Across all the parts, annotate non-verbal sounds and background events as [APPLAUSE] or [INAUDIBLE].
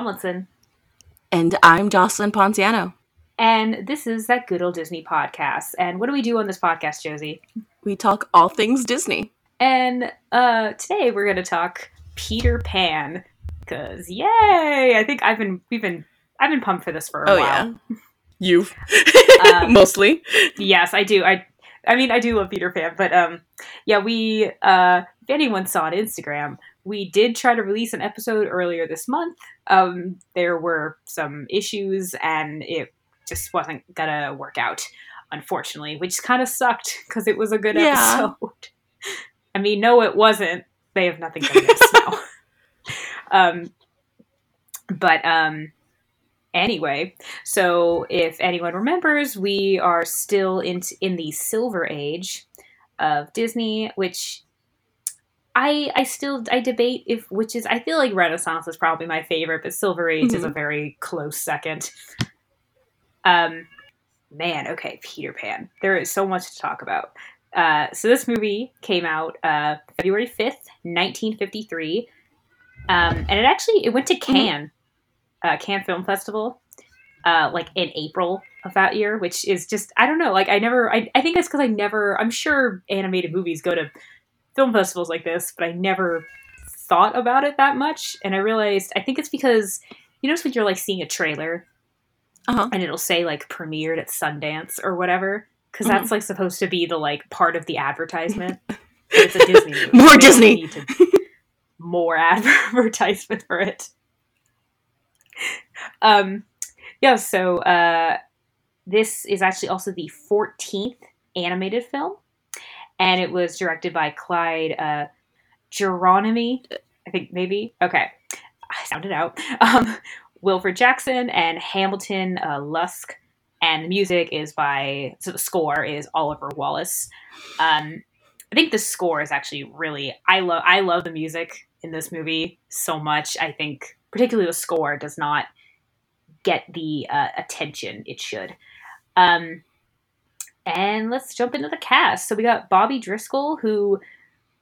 Tomlinson. And I'm Jocelyn Ponciano. And this is that good old Disney podcast. And what do we do on this podcast, Josie? We talk all things Disney. And uh, today we're going to talk Peter Pan. Cause yay! I think I've been we've been I've been pumped for this for a oh, while. yeah. [LAUGHS] You've Um, [LAUGHS] mostly. yes, I do. I I mean I do love Peter Pan, but um yeah, we uh if anyone saw on Instagram, we did try to release an episode earlier this month. Um there were some issues and it just wasn't gonna work out, unfortunately, which kind of sucked because it was a good Yeah. episode. [LAUGHS] I mean, no, it wasn't. They have nothing to miss [LAUGHS] now. Um, but um, anyway, so if anyone remembers, we are still in in the Silver Age of Disney, which I I still I debate if which is I feel like Renaissance is probably my favorite, but Silver Age is a very close second. Um, man, okay, Peter Pan. There is so much to talk about. Uh, so this movie came out uh, February fifth, nineteen fifty three, um, and it actually it went to Cannes, uh, Cannes Film Festival, uh, like in April of that year, which is just I don't know. Like I never, I, I think that's because I never. I'm sure animated movies go to film festivals like this, but I never thought about it that much. And I realized I think it's because you know, it's when you're like seeing a trailer Uh-huh. and it'll say like premiered at Sundance or whatever, because Mhm. that's like supposed to be the like part of the advertisement. [LAUGHS] It's a Disney [LAUGHS] movie. More Disney. to- more [LAUGHS] advertisement for it. Um, yeah. So uh, this is actually also the 14th animated film, and it was directed by Clyde uh, Geronimi. I think maybe okay. I sound it out. [LAUGHS] Um, Wilfred Jackson and Hamilton uh, Luske, and the music is by so the score is Oliver Wallace. Um, I think the score is actually really I love I love the music in this movie so much. I think particularly the score does not get the uh, attention it should. Um, and let's jump into the cast. So we got Bobby Driscoll, who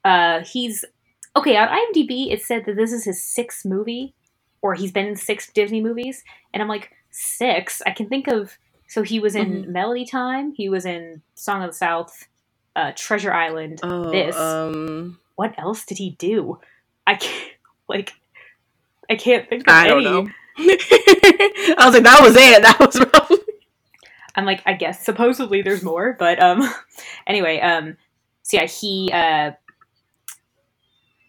uh, he's okay on IMDb. It said that this is his sixth movie, or he's been in six Disney movies, and I'm like six. I can think of. So he was in Melody Time. He was in Song of the South, uh, Treasure Island. Oh, this. um, What else did he do? I can't [LAUGHS] like. I can't think of I don't any. know. [LAUGHS] I was like, that was it. That was probably. I'm like, I guess supposedly there's more, but um, [LAUGHS] anyway, um, so yeah, he uh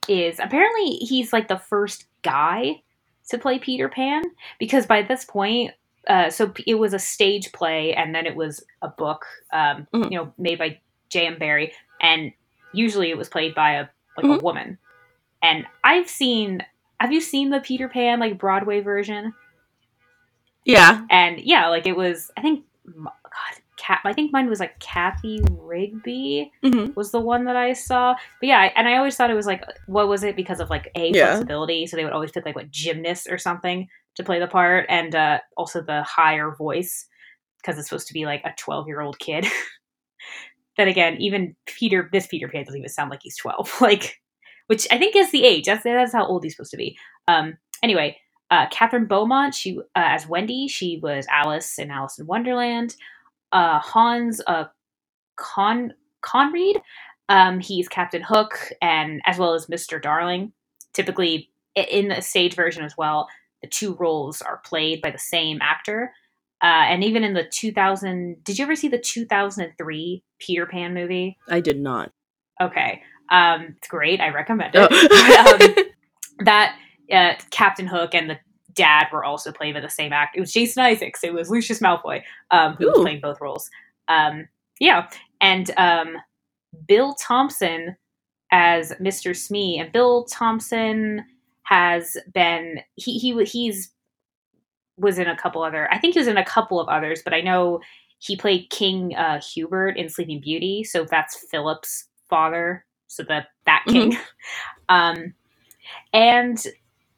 is apparently he's like the first guy to play Peter Pan because by this point, uh, so it was a stage play and then it was a book, um, Mhm. you know, made by J.M. Barrie, and usually it was played by a like a Mhm. woman. And I've seen, have you seen the Peter Pan like Broadway version? Yeah. and yeah, like it was. I think God, Cat. I think mine was like Cathy Rigby hmm was the one that I saw. But yeah, and I always thought it was like, what was it because of like a Yeah. flexibility? So they would always pick like what gymnast or something to play the part, and uh, also the higher voice because it's supposed to be like a twelve year old kid. [LAUGHS] then again, even Peter, this Peter Pan doesn't even sound like he's twelve. [LAUGHS] Like, which I think is the age. That's that's how old he's supposed to be. Um. Anyway, uh, Kathryn Beaumont, she uh, as Wendy, she was Alice in Alice in Wonderland. Uh, Hans uh, Con Conried, um, he's Captain Hook, and as well as Mr. Darling. Typically, in the stage version as well, the two roles are played by the same actor. Uh, and even in the 2000, did you ever see the 2003 Peter Pan movie? I did not. Okay, um, it's great. I recommend it. Oh. um, [LAUGHS] that uh, Captain Hook and the dad were also played by the same actor. It was Jason Isaacs. It was Lucius Malfoy um, who was Ooh. playing both roles. Um, yeah, and um, Bill Thompson as Mr. Smee, and Bill Thompson has been he he he's was in a couple other. I think he was in a couple of others, but I know he played King uh, Hubert in Sleeping Beauty. So that's Philip's father. So the that king. [LAUGHS] um, and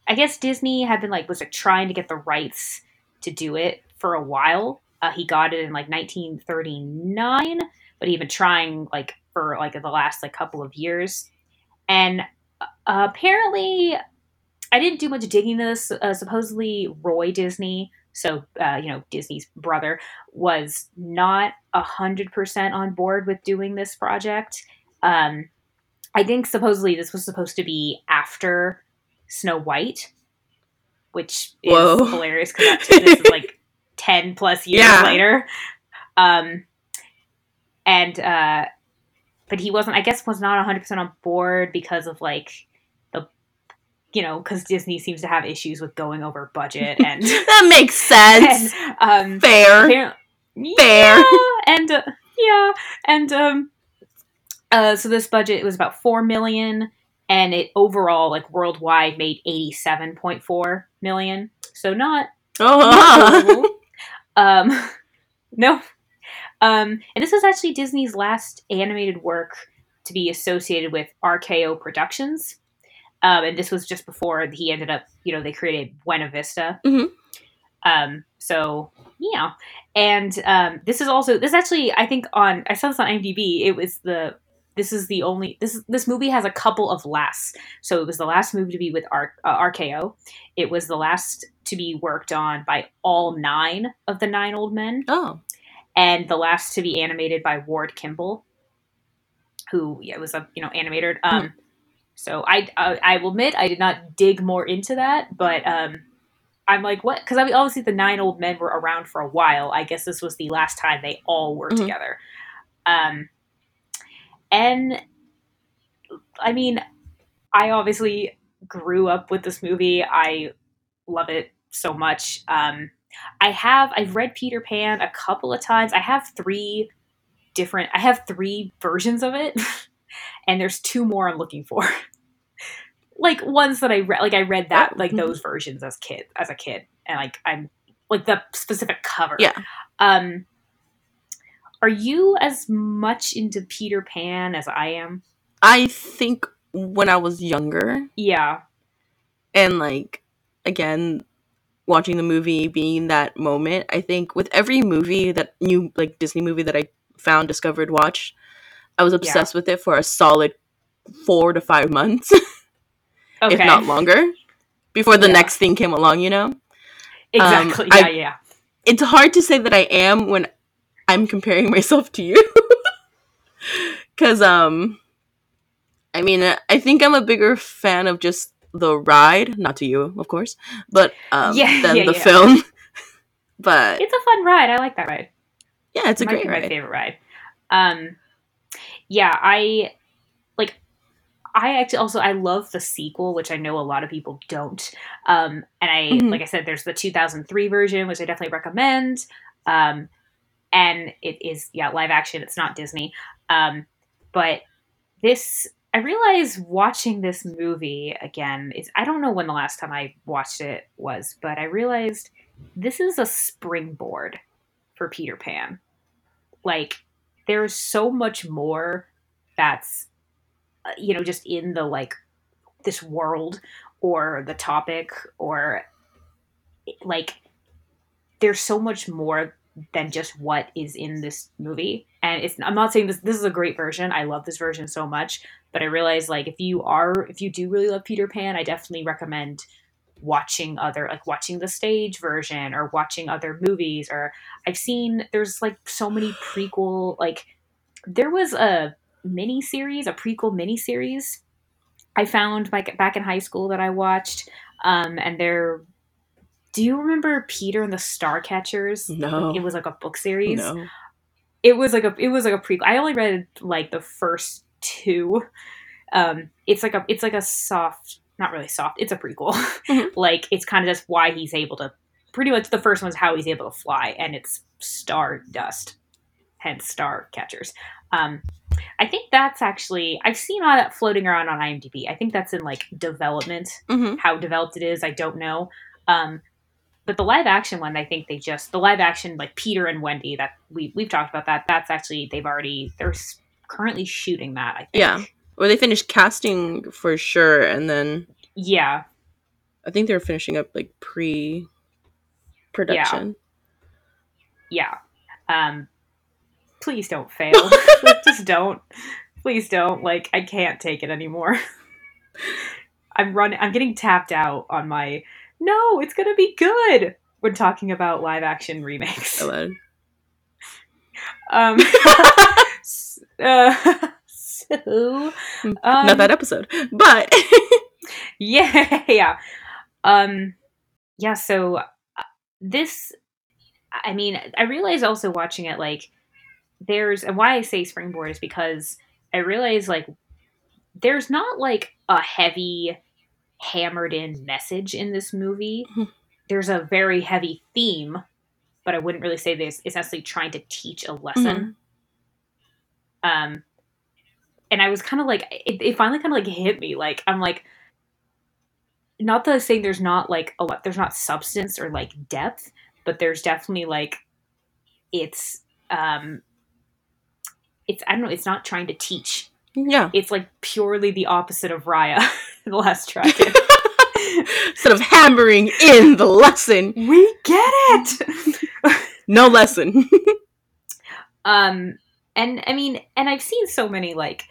I guess Disney had been like was like trying to get the rights to do it for a while. Uh, he got it in like 1939, but he'd been trying like for like the last like couple of years, and uh, apparently I didn't do much digging this. Uh, supposedly, Roy Disney, so uh, you know Disney's brother, was not hundred percent on board with doing this project. Um, I think supposedly this was supposed to be after Snow White, which is Whoa. hilarious because this is like [LAUGHS] ten plus years Yeah. later. Um, and uh, but he wasn't. I guess was not one hundred percent on board because of like the, you know, because Disney seems to have issues with going over budget [LAUGHS] and that makes [LAUGHS] and sense. um, Fair. Fair. Yeah, and uh, yeah, and um, uh, so this budget was about four million, and it overall, like worldwide, made eighty-seven point four million. So not Oh, not [LAUGHS] um, [LAUGHS] no. Um, and this was actually Disney's last animated work to be associated with RKO Productions. Um, and this was just before he ended up, you know, they created Buena Vista. Mhm. Um, so yeah, and um, this is also this actually I think on I saw this on IMDb. It was the this is the only this this movie has a couple of lasts. So it was the last movie to be with R, uh, RKO. It was the last to be worked on by all nine of the nine old men, oh. and the last to be animated by Ward Kimball, who yeah, was a you know animator. Um, so I, I I will admit I did not dig more into that, but um, I'm like what? Because I mean, obviously the nine old men were around for a while. I guess this was the last time they all were Mhm. together. Um, and I mean, I obviously grew up with this movie. I love it so much. Um, I have I've read Peter Pan a couple of times. I have three different. I have three versions of it, [LAUGHS] and there's two more I'm looking for. [LAUGHS] like ones that I read, like I read that like mhm. those versions as kid as a kid, and like I'm like the specific cover. Yeah. Um, are you as much into Peter Pan as I am? I think when I was younger, Yeah. and like again watching the movie being that moment i think with every movie that new like disney movie that i found discovered watched i was obsessed with it for a solid four to five months [LAUGHS] Okay. if not longer before the Yeah. next thing came along you know Exactly. Um, yeah, I- yeah. it's hard to say that i am when i'm comparing [LAUGHS] myself to you [LAUGHS] because um i mean i think i'm a bigger fan of just the ride not to you of course but um Yeah, than yeah, the yeah. film [LAUGHS] but It's a fun ride. I like that ride. yeah it's a Might great be my favorite ride. Um, yeah, I like. I actually also I love the sequel, which I know a lot of people don't. Um, and I Mhm. like I said, there's the 2003 version, which I definitely recommend. Um, and it is yeah live action. It's not Disney. Um, but this I realize watching this movie again is I don't know when the last time I watched it was, but I realized this is a springboard for Peter Pan. Like there's so much more that's uh, you know just in the like this world or the topic or like there's so much more than just what is in this movie. And it's i'm not saying this this is a great version. I love this version so much but i realize like if you are if you do really love peter pan i definitely recommend watching other like watching the stage version or watching other movies or i've seen there's like so many prequel like there was a mini series a prequel mini series i found like back in high school that i watched um and there do you remember peter and the starcatchers no it was like a book series no it was like a it was like a prequel. I only read like the first two. Um, it's like a it's like a soft, not really soft. It's a prequel. Mhm. [LAUGHS] like it's kind of just why he's able to. Pretty much the first one's how he's able to fly, and it's star dust, hence star catchers. Um, I think that's actually I've seen all that floating around on IMDb. I think that's in like development hmm how developed it is, I don't know. Um, but the live action one, I think they just the live action like Peter and Wendy that we we've talked about that. That's actually they've already they're currently shooting that. I think. Yeah. or they finished casting for sure and then Yeah. i think they were finishing up like pre production Yeah. Um, please don't fail. [LAUGHS] [LAUGHS] just don't. Please don't. Like I can't take it anymore. [LAUGHS] I'm running. I'm getting tapped out on my. No, it's gonna be good when talking about live action remakes. Hello. Um. [LAUGHS] uh, so, um, Not that episode, but [LAUGHS] yeah, [LAUGHS] yeah. Um, yeah. So uh, this, I mean, I realize also watching it like there's and why I say springboard is because I realize like there's not like a heavy hammered in message in this movie. Mhm. There's a very heavy theme, but I wouldn't really say this is necessarily trying to teach a lesson. Um, and I was kind of like, it, it finally kind of like hit me. Like, I'm like, not that I'm saying there's not like a lot, there's not substance or like depth, but there's definitely like, it's, um, it's, I don't know, it's not trying to teach. Yeah. It's like purely the opposite of Raya, [LAUGHS] the last dragon. [LAUGHS] Instead of hammering in the lesson, we get it! [LAUGHS] no lesson. Um, and I mean, and I've seen so many like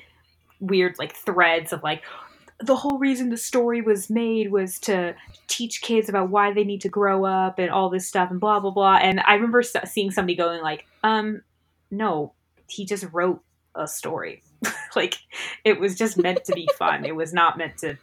weird like threads of like the whole reason the story was made was to teach kids about why they need to grow up and all this stuff and blah blah blah. And I remember seeing somebody going like, um, no, he just wrote a story. [LAUGHS] like it was just meant to be fun. it was not meant to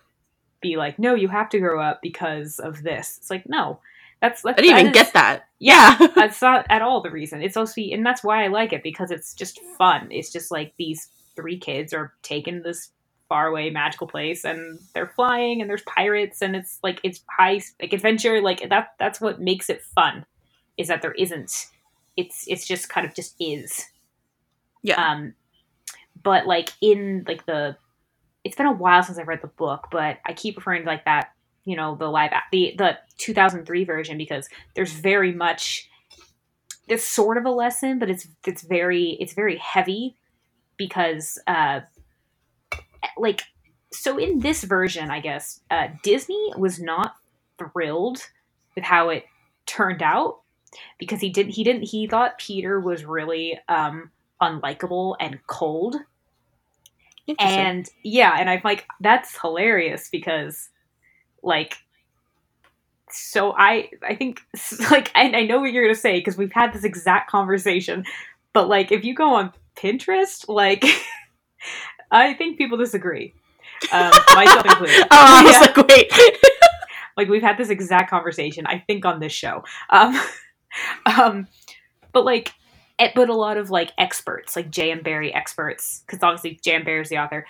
be like, no, you have to grow up because of this. It's like, no, that's, that's I didn't even is- get that. yeah, [LAUGHS] that's not at all the reason. It's to and that's why I like it because it's just fun. It's just like these three kids are taken to this faraway magical place, and they're flying, and there's pirates, and it's like it's high like adventure. Like that. That's what makes it fun. Is that there isn't. It's it's just kind of just is. Yeah. Um, but like in like the, it's been a while since I've read the book, but I keep referring to like that. You know the live the the 2003 version because there's very much it's sort of a lesson but it's it's very it's very heavy because uh like so in this version i guess uh disney was not thrilled with how it turned out because he didn't he didn't he thought peter was really um unlikable and cold and yeah, and I'm like, that's hilarious because, like, so I I think [LAUGHS] like and I know what you're gonna say because we've had this exact conversation, but like if you go on Pinterest, like, [LAUGHS] I think people disagree, um, myself [LAUGHS] included. oh, Yeah. like, wait. like we've had this exact conversation i think on this show um um but like Eh, but a lot of like experts like j.m barrie experts because obviously j.m barrie's the author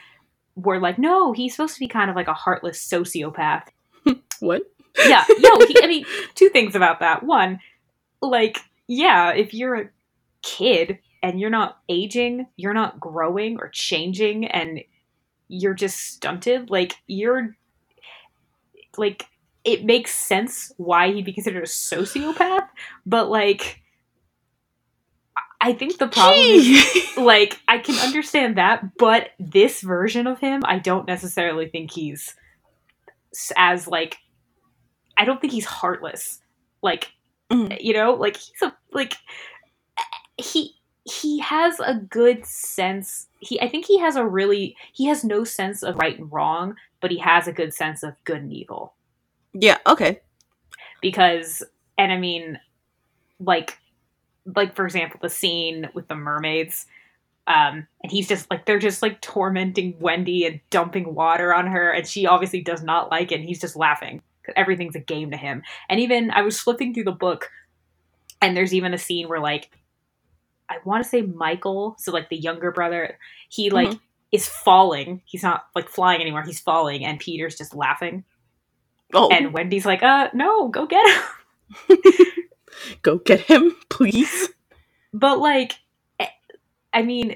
were like no he's supposed to be kind of like a heartless sociopath [LAUGHS] what? yeah no he, i mean [LAUGHS] two things about that one like yeah if you're a kid and you're not aging you're not growing or changing and you're just stunted like you're like it makes sense why he'd be considered a sociopath but like i think the problem is like I can understand that, but this version of him, I don't necessarily think he's as like I don't think he's heartless. Like Mm. you know, like he's a like he he has a good sense. He I think he has a really he has no sense of right and wrong, but he has a good sense of good and evil yeah, okay. because and I mean like like for example the scene with the mermaids um and he's just like they're just like tormenting Wendy and dumping water on her and she obviously does not like it and he's just laughing. Because everything's a game to him. And even I was flipping through the book and there's even a scene where like I want to say Michael so like the younger brother he like is falling. He's not like flying anymore. He's falling and Peter's just laughing. Oh, and Wendy's like uh no go get him [LAUGHS] go get him, [LAUGHS] please. but like eh, i mean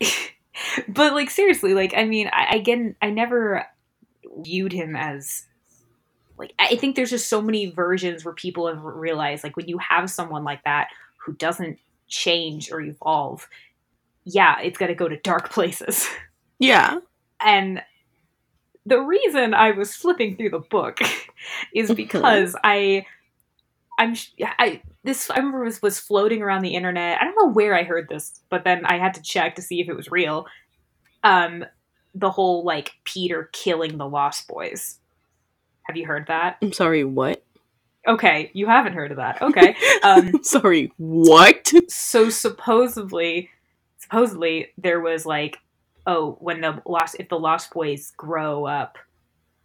[LAUGHS] but like seriously like i mean I, again i never viewed him as like i think there's just so many versions where people have realized like when you have someone like that who doesn't change or evolve yeah it's to go to dark [LAUGHS] places Yeah. and the reason I was flipping through the book is because I, I'm, I this I remember was was floating around the internet. I don't know where I heard this, but then I had to check to see if it was real. Um, the whole like Peter killing the Lost Boys. Have you heard that? I'm sorry, what? Okay, you haven't heard of that. Okay. Um, [LAUGHS] sorry, what? so supposedly, supposedly there was like, oh, when the lost if the Lost Boys grow up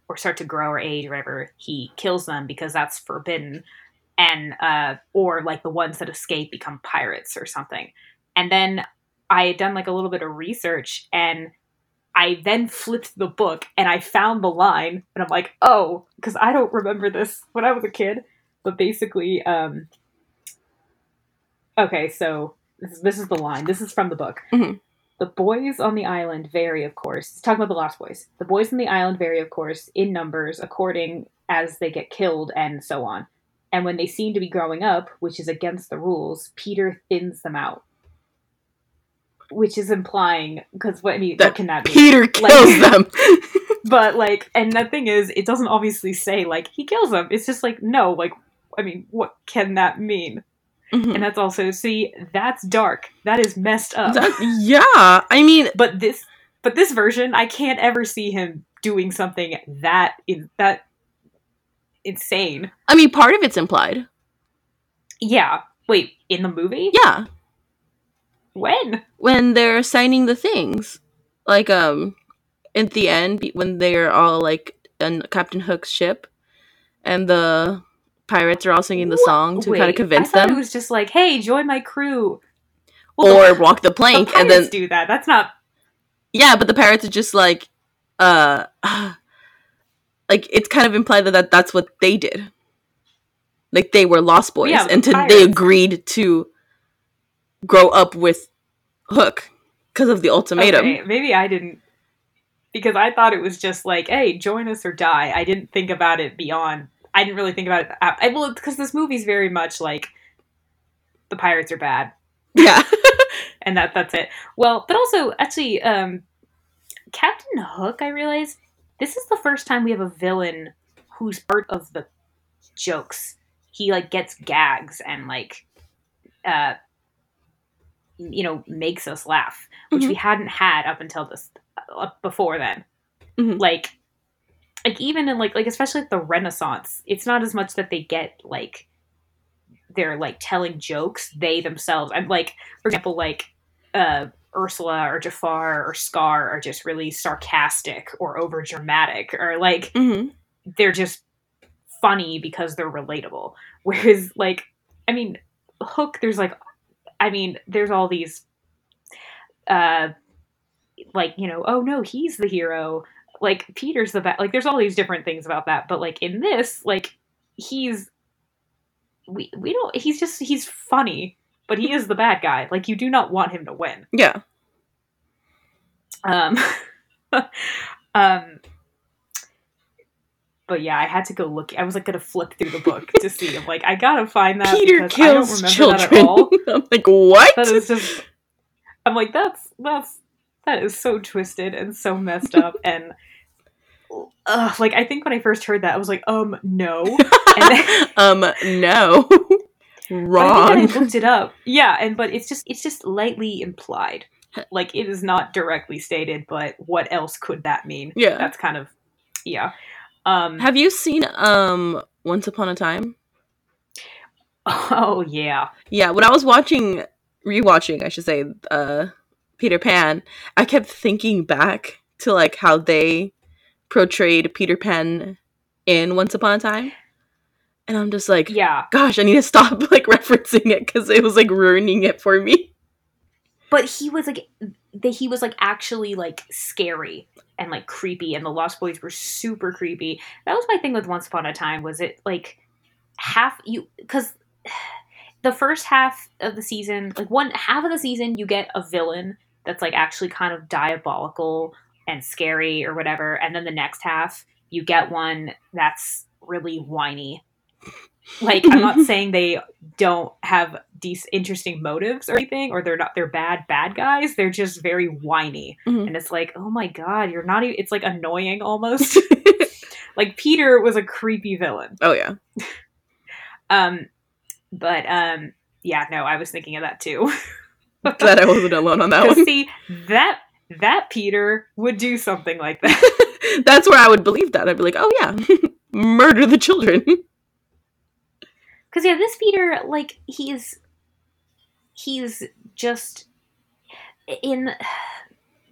or start to grow or age or whatever, he kills them because that's forbidden, and uh, or like the ones that escape become pirates or something. And then I had done like a little bit of research and I then flipped the book and I found the line and I'm like, oh, because I don't remember this when I was a kid. But basically, um, okay, so this is, this is the line. This is from the book. Mhm. The boys on the island vary, of course. It's talking about the Lost Boys. The boys on the island vary, of course, in numbers according as they get killed and so on. And when they seem to be growing up, which is against the rules, Peter thins them out. Which is implying, because what I mean, That what can that mean? Peter kills [LAUGHS] them. but like and the thing is it doesn't obviously say like he kills them it's just like no like i mean what can that mean Mhm. and that's also see that's dark that is messed up That- yeah, I mean, but this but this version i can't ever see him doing something that in that insane. I mean, part of it's implied. yeah. Wait in the movie? Yeah, when? When they're signing the things, like um, at the end when they're all like on Captain Hook's ship, and the pirates are all singing the song to kind of convince them, it was just like hey join my crew. Or the, walk the the plank, pirates and then do that. That's not yeah, but the pirates are just like, uh, [SIGHS] like it's kind of implied that, that that's what they did. Like they were lost boys, Yeah, and to, they agreed to grow up with Hook because of the ultimatum. Okay, maybe I didn't because I thought it was just like, hey, join us or die. I didn't think about it beyond. I didn't really think about it. I, I well, because this movie's very much like the pirates are bad, Yeah, [LAUGHS] and that that's it. Well, but also actually, um, Captain Hook. I realize this is the first time we have a villain who's part of the jokes. He like gets gags and like, uh, you know, makes us laugh, which we hadn't had up until this uh, before then. Mhm. Like, like even in like like especially at the Renaissance, it's not as much that they get like they're like telling jokes they themselves. I'm like, for example, like uh Ursula or Jafar or Scar are just really sarcastic or over dramatic or like hmm they're just funny because they're relatable. [LAUGHS] Whereas, like, I mean, Hook, there's like, I mean, there's all these, uh, like, you know, oh no, he's the hero. Like, Peter's the bad. Like, there's all these different things about that. But, like, in this, like, he's, we, we don't, he's just, he's funny, but he is the bad guy. Like, you do not want him to win. yeah. Um, [LAUGHS] um, but yeah, I had to go look. I was like gonna flip through the book to see. I'm like, I gotta find that. Peter because I don't kills remember children. That at all. [LAUGHS] I'm like, what? That is just. I'm like, that's that's that is so twisted and so messed up [LAUGHS] and. Ugh, like I think when I first heard that, I was like, um, no. And then, um, no, but I wrong. I looked it [LAUGHS] up. Yeah, and but it's just it's just lightly implied. Like it is not directly stated, but what else could that mean? Yeah. That's kind of yeah. Um Have you seen um Once Upon a Time? [LAUGHS] Oh yeah. Yeah, when I was watching, rewatching, I should say, uh, Peter Pan, I kept thinking back to like how they portrayed Peter Pan in Once Upon a Time, and I'm just like, Yeah. gosh, I need to stop [LAUGHS] like referencing it because it was like ruining it for me. But he was like the, he was like actually like scary and like creepy and the Lost Boys were super creepy. That was my thing with Once Upon a Time was it like half you cuz [SIGHS] the first half of the season, like one half of the season you get a villain that's like actually kind of diabolical and scary or whatever and then the next half you get one that's really whiny like i'm not [LAUGHS] saying they don't have these interesting motives or anything or they're not they're bad bad guys they're just very whiny Mhm. and it's like oh my god you're not even it's like annoying almost [LAUGHS] [LAUGHS] like peter was a creepy villain oh yeah, um but um yeah no i was thinking of that too glad I wasn't alone on that one. see that that Peter would do something like that. That's where I would believe that. I'd be like, oh yeah, murder the children. Because yeah, this Peter, like he's he's just in.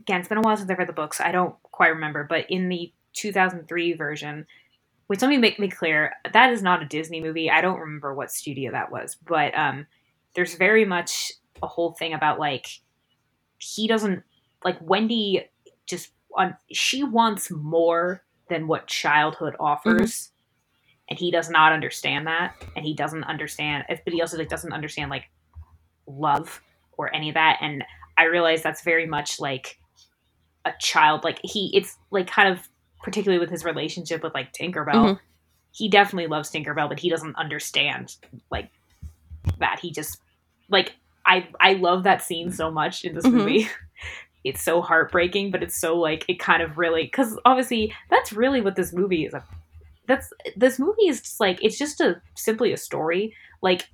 Again, it's been a while since I've read the books. I don't quite remember, but in the 2003 version, which let me make me clear, that is not a Disney movie. I don't remember what studio that was, but um, there's very much a whole thing about like he doesn't like Wendy just on she wants more than what childhood offers. Mm-hmm. And he does not understand that, and he doesn't understand. But he also like doesn't understand like love or any of that. And I realize that's very much like a child. Like he, it's like kind of particularly with his relationship with like Tinkerbell. Mm-hmm. He definitely loves Tinkerbell, but he doesn't understand like that. He just like I I love that scene so much in this mm-hmm. movie. [LAUGHS] it's so heartbreaking, but it's so like it kind of really because obviously that's really what this movie is. That's this movie is just like it's just a simply a story. Like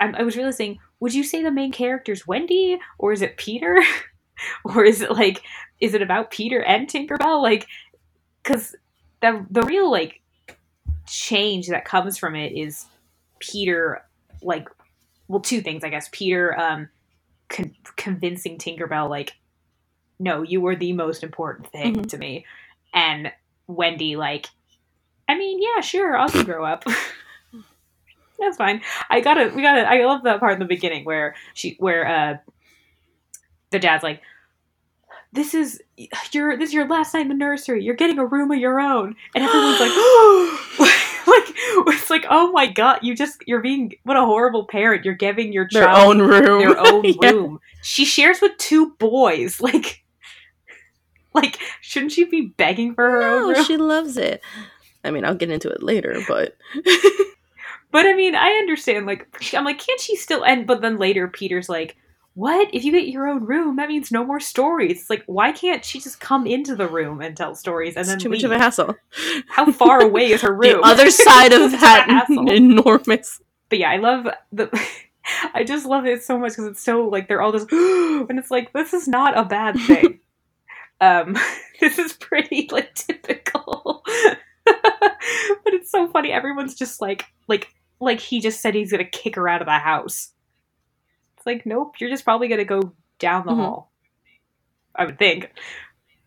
I, I was really saying, would you say the main character is Wendy or is it Peter, [LAUGHS] or is it like is it about Peter and Tinkerbell? Like because the the real like change that comes from it is Peter like well two things I guess Peter um con- convincing Tinkerbell like no, you were the most important thing mm-hmm. to me. And Wendy, like, I mean, yeah, sure, I'll grow up. [LAUGHS] That's fine. I gotta, we gotta, I love that part in the beginning where she, where, uh, the dad's like, this is your this is your last night in the nursery. You're getting a room of your own, and everyone's like, [GASPS] [GASPS] like it's like, oh my god, you just you're being what a horrible parent. You're giving your their child own room, their [LAUGHS] own room. She shares with two boys. [LAUGHS] Like, Like, shouldn't she be begging for her no, own room? she loves it. I mean, I'll get into it later, but. [LAUGHS] but I mean, I understand. Like, I'm like, can't she still? And but then later, Peter's like, "What? If you get your own room, that means no more stories." It's like, why can't she just come into the room and tell stories and it's then too leave? much of a hassle? How far [LAUGHS] away is her room? the other [LAUGHS] side of that enormous. But yeah, I love the. I just love it so much because it's so like they're all just, [GASPS] and it's like this is not a bad thing. Um, this is pretty like typical, but it's so funny. Everyone's just like, like, like he just said he's gonna kick her out of the house. It's like, nope, you're just probably gonna go down the mm-hmm. hall. I would think.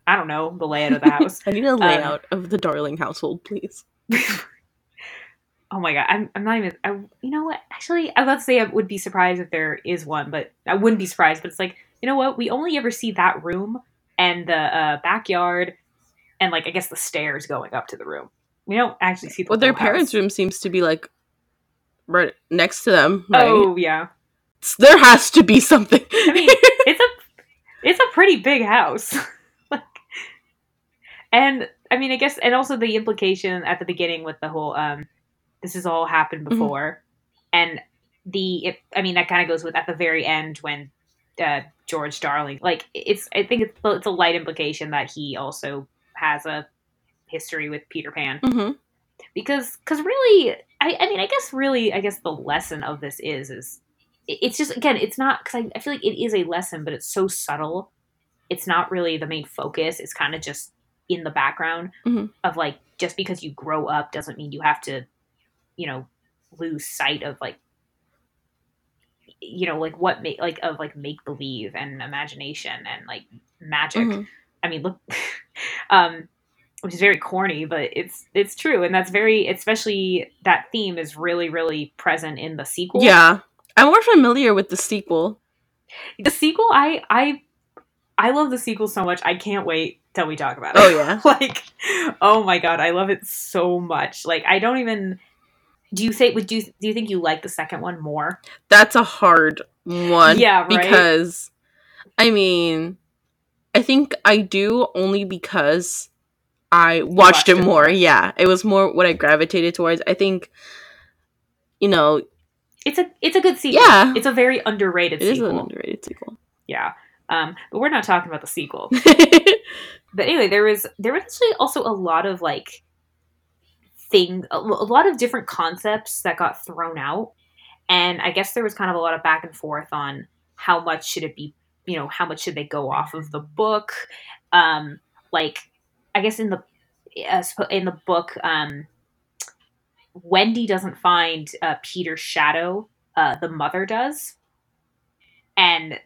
I don't know the layout of the [LAUGHS] house. I need a um, layout um, of the Darling household, please. [LAUGHS] oh my god, I'm, I'm not even. I, you know what? Actually, I to say I would be surprised if there is one, but I wouldn't be surprised. But it's like, you know what? We only ever see that room and the uh, backyard and like I guess the stairs going up to the room. We don't actually see the Well, their parents' room seems to be like right next to them. Right? Oh yeah. there has to be something. I mean, [LAUGHS] it's a it's a pretty big house. [LAUGHS] like, and I mean, I guess, and also the implication at the beginning with the whole um, this has all happened mm-hmm. before, mm-hmm. and the it, I mean that kind of goes with at the very end when uh, George Darling. Like it's, I think it's, it's a light implication that he also has a history with Peter Pan. Mm-hmm. Because, because really, I, I mean, I guess really, I guess the lesson of this is, is it's just again, it's not because I, I feel like it is a lesson, but it's so subtle. It's not really the main focus. It's kind of just in the background mm-hmm. of like just because you grow up doesn't mean you have to, you know, lose sight of like you know like what make like of like make believe and imagination and like magic mm-hmm. I mean look [LAUGHS] um which is very corny but it's it's true and that's very especially that theme is really really present in the sequel yeah i'm more familiar with the sequel the sequel i i i love the sequel so much i can't wait till we talk about it oh [LAUGHS] yeah like oh my god i love it so much like i don't even do you say would you do you think you like the second one more? That's a hard one. Yeah, right? Because I mean, I think I do only because I watched, watched it, it more. Yeah, it was more what I gravitated towards. I think you know, it's a it's a good sequel. Yeah, it's a very underrated. It sequel. is an underrated sequel. Yeah, um, but we're not talking about the sequel. [LAUGHS] but anyway, there was there was actually also a lot of like thing a, lot of different concepts that got thrown out and i guess there was kind of a lot of back and forth on how much should it be you know, how much should they go off of the book? Um, like, I guess in the in the book, um, Wendy doesn't find uh, Peter's shadow. Uh, the mother does, and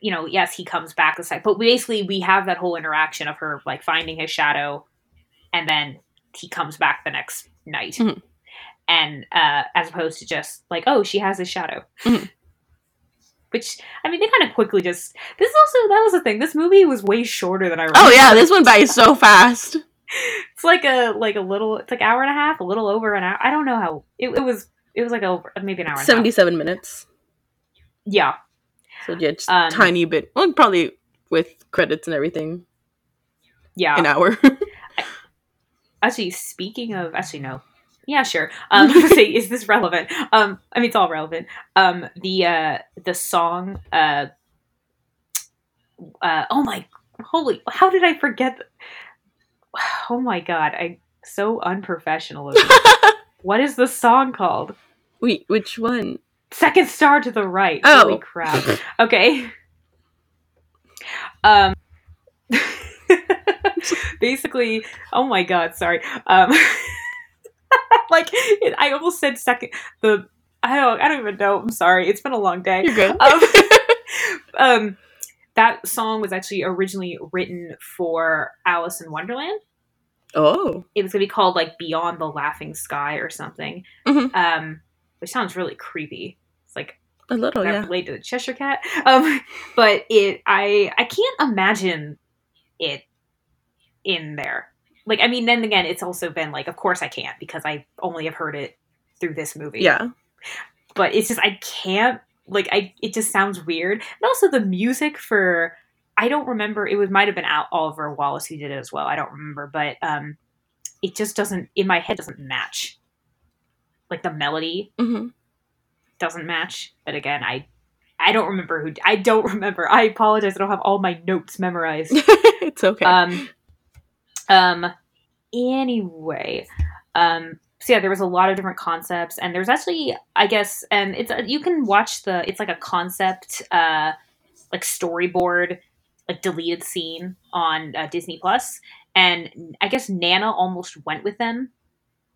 you know, yes, he comes back the side, but basically we have that whole interaction of her like finding his shadow, and then he comes back the next night, Mhm. and uh, as opposed to just like, oh, she has a shadow. Mhm. Which I mean, they kind of quickly just. This is also that was the thing. This movie was way shorter than I. Remember. Oh yeah, this went by so [LAUGHS] fast. It's like a like a little. It's like hour and a half, a little over an hour. I don't know how it, it was. It was like over maybe an hour. And. Seventy-seven minutes. Yeah, So yeah, just Um, tiny bit. Well, probably with credits and everything, yeah. an hour. [LAUGHS] Actually, speaking of, actually no, yeah, sure. [LAUGHS] Um, [LAUGHS] see, is this relevant? Um, I mean, it's all relevant. Um, the uh, the song. Uh, uh, oh my, holy! How did I forget? th- [SIGHS] Oh my god! I so unprofessional. Of [LAUGHS] what is the song called? Wait, which one? Second star to the right. Oh. Holy crap. Okay. Um basically, oh my god, sorry. Um like it, I almost said second the I don't I don't even know. I'm sorry. It's been a long day. You're good. Um, [LAUGHS] um that song was actually originally written for Alice in Wonderland oh, it was gonna be called like Beyond the Laughing Sky or something. Mhm. Um, which sounds really creepy. It's like a little, yeah. related to the Cheshire Cat. Um, but it, I, I can't imagine it in there. Like, I mean, then again, it's also been like, of course I can't because I only have heard it through this movie. Yeah. But it's just I can't. Like, I it just sounds weird. And also the music for. I don't remember. It was might have been Al- Oliver Wallace who did it as well. I don't remember, but um, it just doesn't in my head doesn't match. Like the melody hmm doesn't match. But again, I I don't remember who I don't remember. I apologize. I don't have all my notes memorized. [LAUGHS] it's okay. Um um anyway, um so yeah, there was a lot of different concepts and there's actually I guess and it's a, you can watch the it's like a concept uh like storyboard like deleted scene on uh, Disney Plus and I guess Nana almost went with them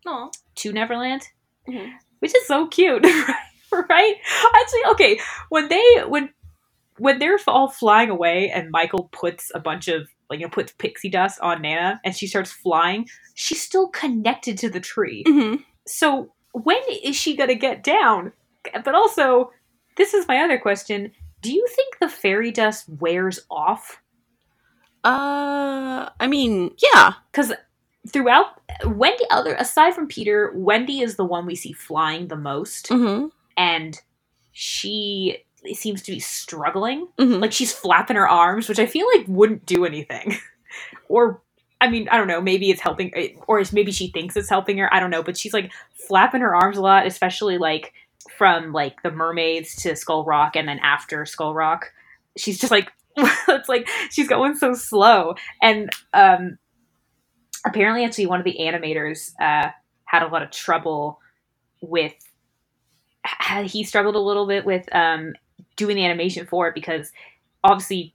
Aw. to Neverland, Mhm. which is so cute, [LAUGHS] right? Actually, okay, when they when when they're all flying away and Michael puts a bunch of like you know puts pixie dust on Nana and she starts flying, she's still connected to the tree. Mhm. So when is she gonna get down? But also, this is my other question: Do you think the fairy dust wears off? Uh, I mean, yeah. because throughout Wendy, other aside from Peter, Wendy is the one we see flying the most, hmm and she seems to be struggling. hmm Like she's flapping her arms, which I feel like wouldn't do anything, [LAUGHS] or. I mean, I don't know. Maybe it's helping, or it's- maybe she thinks it's helping her. I don't know. But she's like flapping her arms a lot, especially like from like the mermaids to Skull Rock, and then after Skull Rock, she's just like [LAUGHS] it's like she's going so slow. And um, apparently, actually, one of the animators uh, had a lot of trouble with. He struggled a little bit with um, doing the animation for it because obviously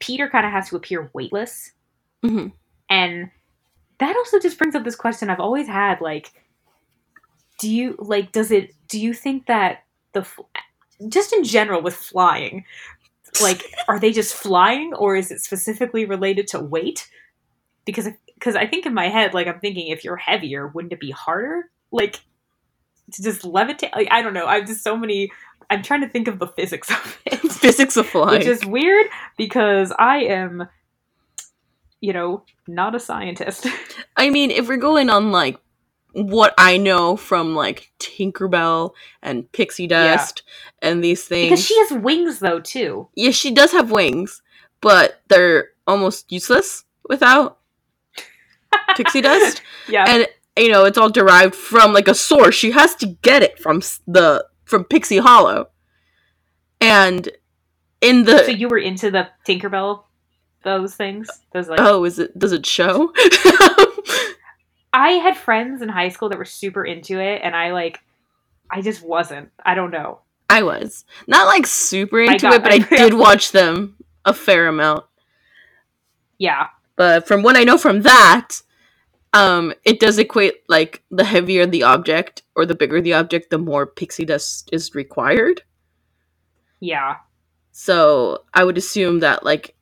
Peter kind of has to appear weightless, hmm and that also just brings up this question I've always had: like, do you like? Does it? Do you think that the just in general with flying, like, [LAUGHS] are they just flying, or is it specifically related to weight? Because because I think in my head, like, I'm thinking if you're heavier, wouldn't it be harder? Like, to just levitate? Like, I don't know. I've just so many. I'm trying to think of the physics of it [LAUGHS] Physics of flying. which is weird because I am, you know, not a scientist. [LAUGHS] I mean, if we're going on like what I know from like Tinkerbell and Pixie Dust and these things, because she has wings though too. yeah, she does have wings, but they're almost useless without [LAUGHS] Pixie Dust. Yeah. and you know it's all derived from like a source she has to get it from the from pixie hollow and in the so you were into the Tinkerbell, those things, those like. oh is it does it show [LAUGHS] I had friends in high school that were super into it, and I like, I just wasn't. I don't know. i was not like super into got- it but i [LAUGHS] I- did watch them a fair amount. Yeah. But from what I know from that, um, it does equate like the heavier the object or the bigger the object, the more pixie dust is required. Yeah. So I would assume that like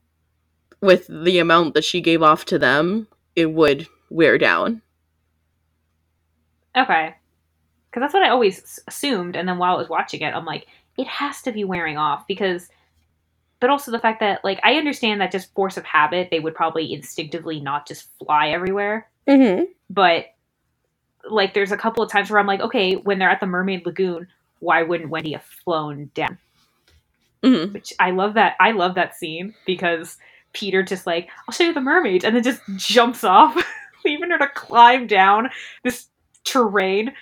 with the amount that she gave off to them, it would wear down. Okay. Because that's what I always assumed. And then while I was watching it, I'm like, it has to be wearing off because. But also the fact that, like, I understand that just force of habit, they would probably instinctively not just fly everywhere. Mm-hmm. But, like, there's a couple of times where I'm like, okay, when they're at the Mermaid Lagoon, why wouldn't Wendy have flown down? Mm-hmm. Which I love that. I love that scene because Peter just like, I'll show you the mermaid, and then just jumps off, [LAUGHS] leaving her to climb down this terrain.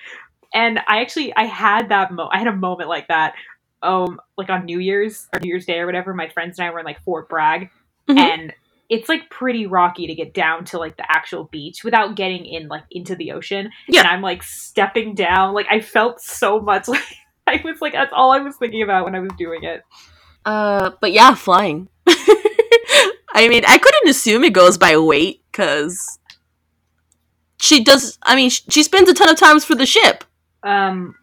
And I actually I had that mo I had a moment like that. Um, like on New Year's or New Year's Day or whatever, my friends and I were in like Fort Bragg, Mhm. and it's like pretty rocky to get down to like the actual beach without getting in like into the ocean. Yeah. And I'm like stepping down. Like I felt so much [LAUGHS] like I was like that's all I was thinking about when I was doing it. Uh, but yeah, flying. [LAUGHS] I mean, I couldn't assume it goes by weight because she does. I mean, she spends a ton of times for the ship. Um,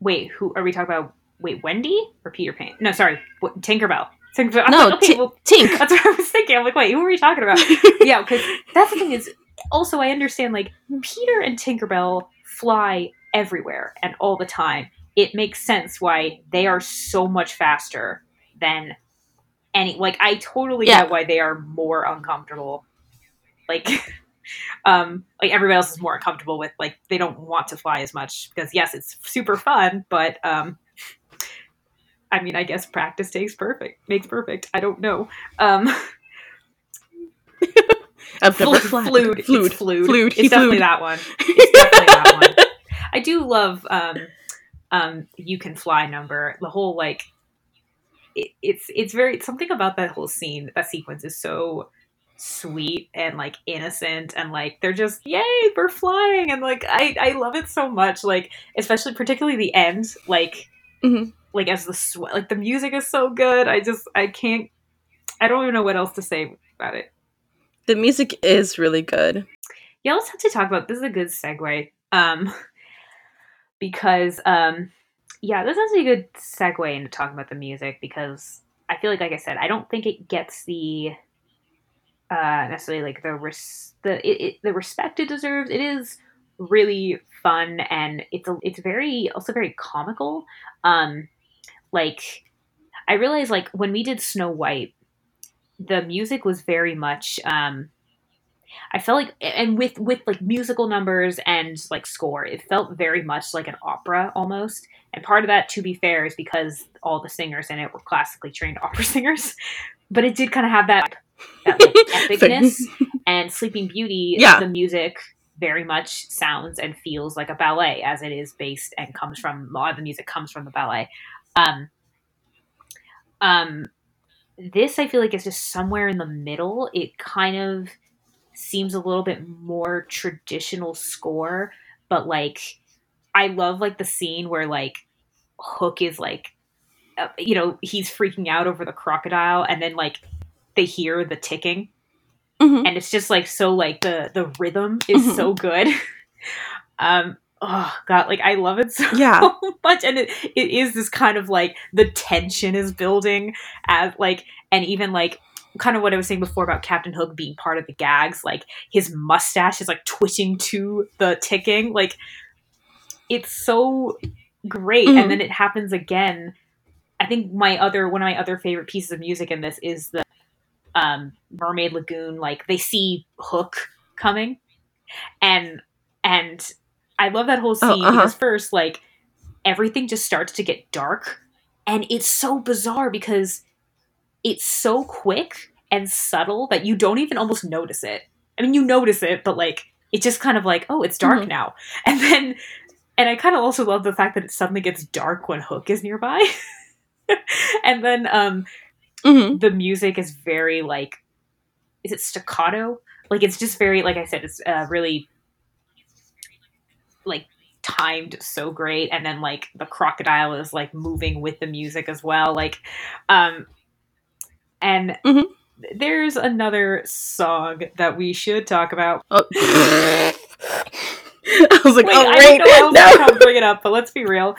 wait, who are we talking about? Wait, Wendy or Peter Pan? No, sorry, Tinkerbell. I'm No, Ti- well, [LAUGHS] Tink. that's what I was thinking. I'm like, wait, who are we talking about? [LAUGHS] yeah, because that's the thing is. Also, I understand like Peter and Tinkerbell fly everywhere and all the time. It makes sense why they are so much faster than any. Like, I totally Yeah. get why they are more uncomfortable. Like, [LAUGHS] um, like everybody else is more uncomfortable with like they don't want to fly as much because yes, it's super fun, but um, I mean, I guess practice takes perfect makes perfect. I don't know. Um, [LAUGHS] Flu- flown. flued. Flued. It's flued. Flued. It's He definitely flued. that one. It's definitely that one. [LAUGHS] I do love um, um, you can fly number. The whole like, it, it's it's very something about that whole scene. That sequence is so sweet and like innocent and like they're just yay we're flying and like I I love it so much. Like especially particularly the end. Like Mhm. Like as the sweat like the music is so good. I just I can't. I don't even know what else to say about it. The music is really good. Yeah, let's have to talk about this is a good segue. Um [LAUGHS] because um yeah, this is a good segue into talking about the music because I feel like like I said, I don't think it gets the uh necessarily like the res- the it, it, the respect it deserves. It is really fun and it's a, it's very also very comical. Um like I realized like when we did Snow White, the music was very much um I felt like and with with like musical numbers and like score, it felt very much like an opera almost. And part of that, to be fair, is because all the singers in it were classically trained [LAUGHS] opera singers. But it did kind of have that that like, [LAUGHS] epicness. And Sleeping Beauty, Yeah. the music very much sounds and feels like a ballet, as it is based and comes from a lot of the music comes from the ballet. Um, um, this I feel like is just somewhere in the middle. It kind of seems a little bit more traditional score, but like I love like the scene where like Hook is like, uh, you know, he's freaking out over the crocodile, and then like they hear the ticking Mhm. and it's just like so like the the rhythm is Mhm. so good [LAUGHS] um oh god like i love it [LAUGHS] so Yeah. much and it, it is this kind of like the tension is building as like and even like kind of what i was saying before about captain hook being part of the gags like his mustache is like twitching to the ticking like it's so great Mhm. and then it happens again i think my other one of my other favorite pieces of music in this is the um, Mermaid Lagoon, like they see Hook coming, and and I love that whole scene Oh, uh-huh. because first, like everything just starts to get dark, and it's so bizarre because it's so quick and subtle that you don't even almost notice it. I mean, you notice it, but like it's just kind of like, oh, it's dark Mhm. now, [LAUGHS] and then. And I kind of also love the fact that it suddenly gets dark when Hook is nearby. [LAUGHS] and then um hmm the music is very like is it staccato like it's just very like i said it's uh, really like timed so great and then like the crocodile is like moving with the music as well like um And Mhm. there's another song that we should talk about. Oh. [LAUGHS] I was like, Wait, oh I wait, don't know how [LAUGHS] no. bring it up, but let's be real.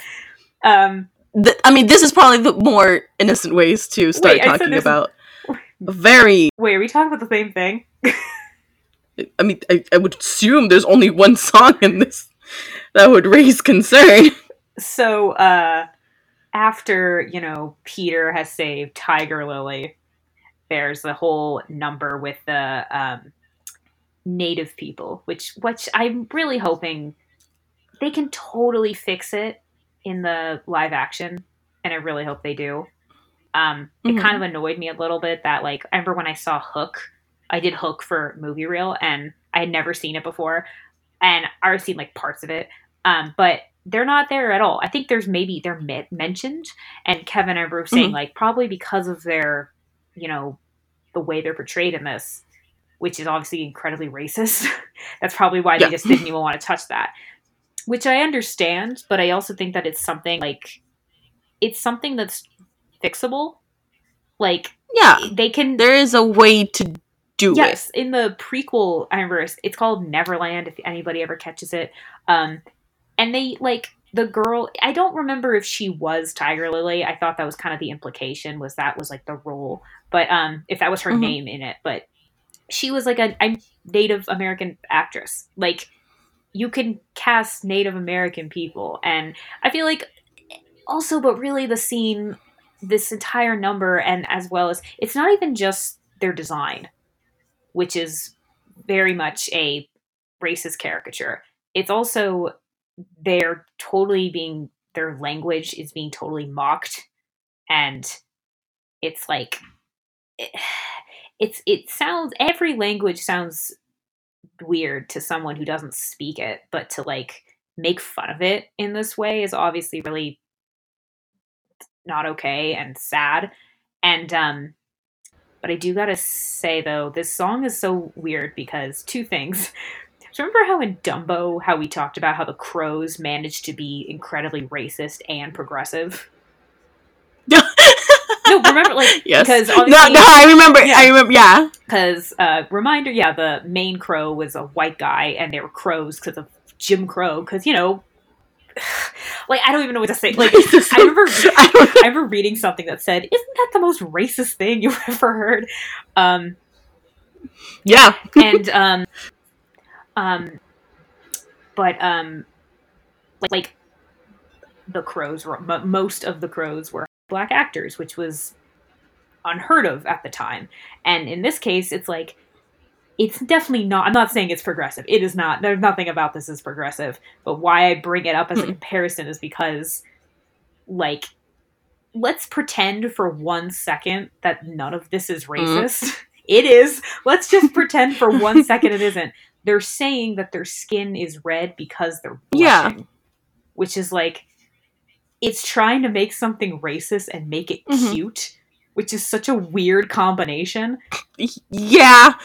Um, Th- I mean, this is probably the more innocent ways to start Wait, talking about [LAUGHS] very. wait, are we talking about the same thing? I mean, I, I would assume there's only one song in this that would raise concern. So, uh, after, you know, Peter has saved Tiger Lily, there's the whole number with the um, native people, which which I'm really hoping they can totally fix it in the live action, and I really hope they do. Um, it Mhm. kind of annoyed me a little bit that like I remember when I saw Hook, I did Hook for movie reel, and I had never seen it before, and I've seen like parts of it, um, but they're not there at all. I think there's maybe they're me- mentioned, and Kevin and Bruce saying Mhm. like probably because of their, you know, the way they're portrayed in this, which is obviously incredibly racist. [LAUGHS] That's probably why Yeah. they just didn't even want to touch that. Which I understand, but I also think that it's something like it's something that's fixable. Like Yeah, they can there is a way to do yes in the prequel i remember it's, called neverland if anybody ever catches it. Um and they like the girl i don't remember if she was tiger lily. I thought that was kind of the implication was that was like the role. But um if that was her Mhm. name in it. But she was like a, a native american actress. Like you can cast native american people. And i feel like also but really the scene this entire number and as well as it's not even just their design which is very much a racist caricature. It's also they're totally being their language is being totally mocked, and it's like [SIGHS] it's it sounds every language sounds weird to someone who doesn't speak it, but to like make fun of it in this way is obviously really not okay and sad. And um but I do gotta say though, this song is so weird because two things. [LAUGHS] Do you remember how in Dumbo, how we talked about how the crows managed to be incredibly racist and progressive? No, remember, like, [LAUGHS] Yes. because no, no, I remember. Yeah. I remember. Yeah. because uh, reminder, yeah, the main crow was a white guy, and they were crows because of Jim Crow, because you know, [SIGHS] like I don't even know what to say. Like [LAUGHS] I remember, [LAUGHS] I remember reading something that said, "Isn't that the most racist thing you've [LAUGHS] ever heard?" Um, Yeah. and um, um, but um, like, like the crows were m- most of the crows were black actors, which was unheard of at the time. And in this case, it's like it's definitely not. I'm not saying it's progressive. It is not. There's nothing about this is progressive. But why I bring it up as a Hmm. comparison is because, like, let's pretend for one second that none of this is racist. [LAUGHS] It is. Let's just pretend for one [LAUGHS] second it isn't. They're saying that their skin is red because they're Yeah. which is like it's trying to make something racist and make it Mhm. cute, which is such a weird combination. Yeah.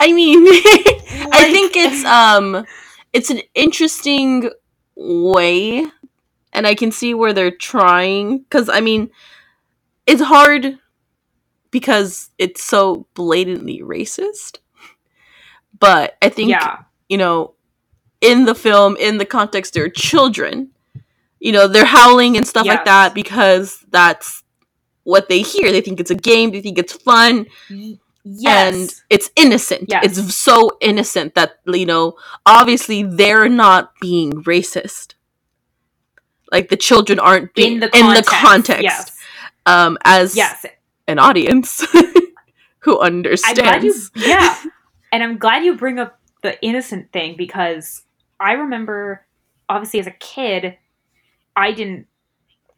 I mean, [LAUGHS] I think it's [LAUGHS] um, it's an interesting way, and I can see where they're trying. Because I mean, it's hard because it's so blatantly racist. But I think yeah, you know, in the film, in the context, they're children. You know, they're howling and stuff like that because that's what they hear. They think it's a game. They think it's fun Y- and it's innocent. Yes. It's so innocent that you know, obviously they're not being racist. Like the children aren't being in the in context, the context. Yes, Um, as yes. an audience [LAUGHS] who understands. you, [LAUGHS] yeah, and I'm glad you bring up the innocent thing because I remember, obviously, as a kid, I didn't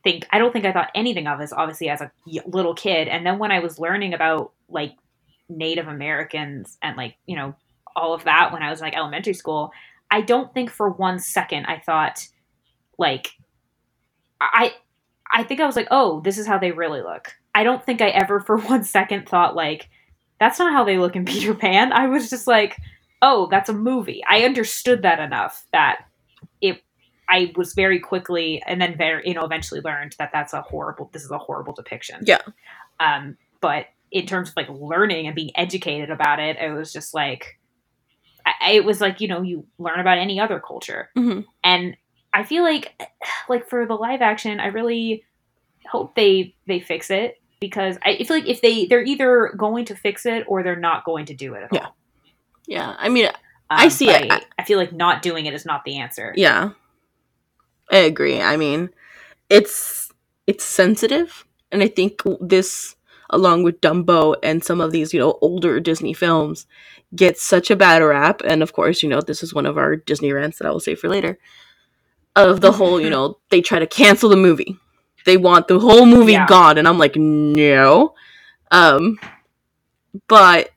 think I don't think I thought anything of this obviously as a little kid, and then when I was learning about like Native Americans and like you know all of that when I was in, like elementary school, I don't think for one second I thought like I I think I was like, oh, this is how they really look. I don't think I ever for [LAUGHS] one second thought like that's not how they look in Peter Pan. I was just like, oh, that's a movie. I understood that enough that it. I was very quickly, and then very, you know, eventually learned that that's a horrible. This is a horrible depiction. Yeah. Um, but in terms of like learning and being educated about it, it was just like I, it was like you know you learn about any other culture, mm-hmm. and I feel like [SIGHS] like for the live action, I really hope they they fix it because I feel like if they they're either going to fix it or they're not going to do it at yeah. all. Yeah, I mean, um, I see it. I, I feel like not doing it is not the answer. Yeah, I agree. I mean, it's it's sensitive, and I think this, along with Dumbo and some of these, you know, older Disney films, gets such a bad rap. And of course, you know, this is one of our Disney rants that I will save for later. Of the whole, you know, [LAUGHS] they try to cancel the movie. They want the whole movie yeah. gone, and I'm like, no. Um, but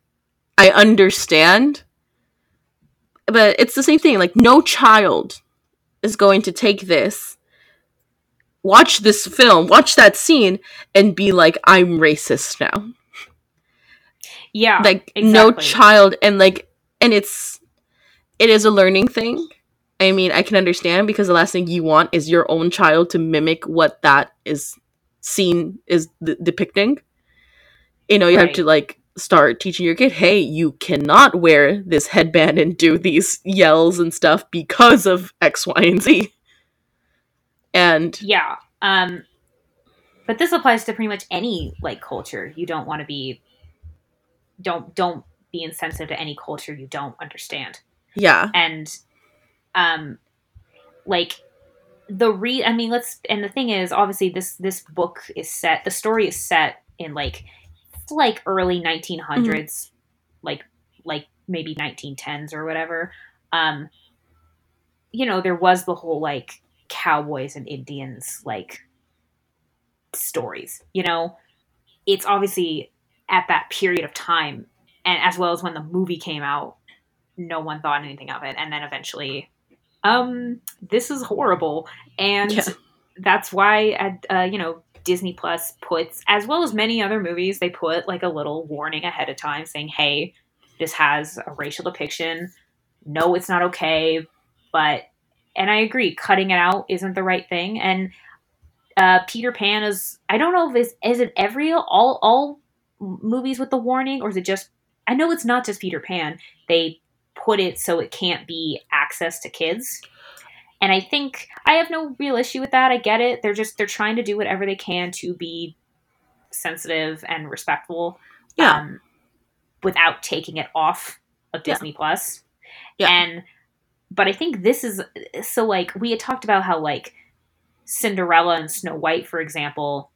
I understand. But it's the same thing. Like, no child is going to take this, watch this film, watch that scene, and be like, I'm racist now. Yeah. Like, exactly. no child, and like, and it's, it is a learning thing. I mean, I can understand because the last thing you want is your own child to mimic what that is seen is d- depicting. You know, you right. have to like start teaching your kid, hey, you cannot wear this headband and do these yells and stuff because of X, Y, and Z. And yeah, um, but this applies to pretty much any like culture. You don't want to be don't don't be insensitive to any culture you don't understand. Yeah, and um, like the re I mean, let's and the thing is, obviously this this book is set. The story is set in like like early 1900s, mm-hmm. like like maybe 1910s or whatever. Um, you know, there was the whole like cowboys and Indians like stories. You know, it's obviously at that period of time, and as well as when the movie came out, no one thought anything of it, and then eventually, um, this is horrible, and yeah. that's why, uh, you know, Disney Plus puts, as well as many other movies, they put like a little warning ahead of time saying, hey, this has a racial depiction. No, it's not okay. But, and I agree, cutting it out isn't the right thing. And uh, Peter Pan is, I don't know if it's, is it every, all, all movies with the warning, or is it just, I know it's not just Peter Pan. They put it so it can't be access to kids. And I think I have no real issue with that. I get it. They're just they're trying to do whatever they can to be sensitive and respectful. Yeah. Um, without taking it off of Disney yeah. Plus. Yeah. And but I think this is so like we had talked about how like Cinderella and Snow White, for example,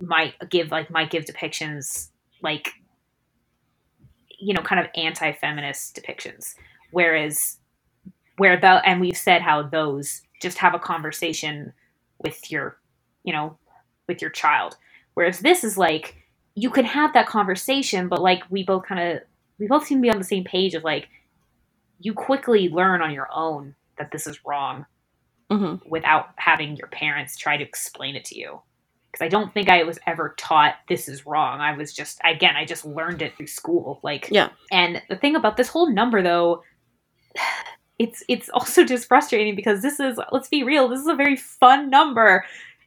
might give like might give depictions like you know kind of anti-feminist depictions. Whereas where the and we've said how those just have a conversation with your you know with your child. Whereas this is like you can have that conversation but like we both kind of we both seem to be on the same page of like you quickly learn on your own that this is wrong mm-hmm. without having your parents try to explain it to you. Because i don't think i was ever taught this is wrong. I was just again i just learned it through school like yeah. and the thing about this whole number though [SIGHS] it's it's also just frustrating because this is let's be real this is a very fun number.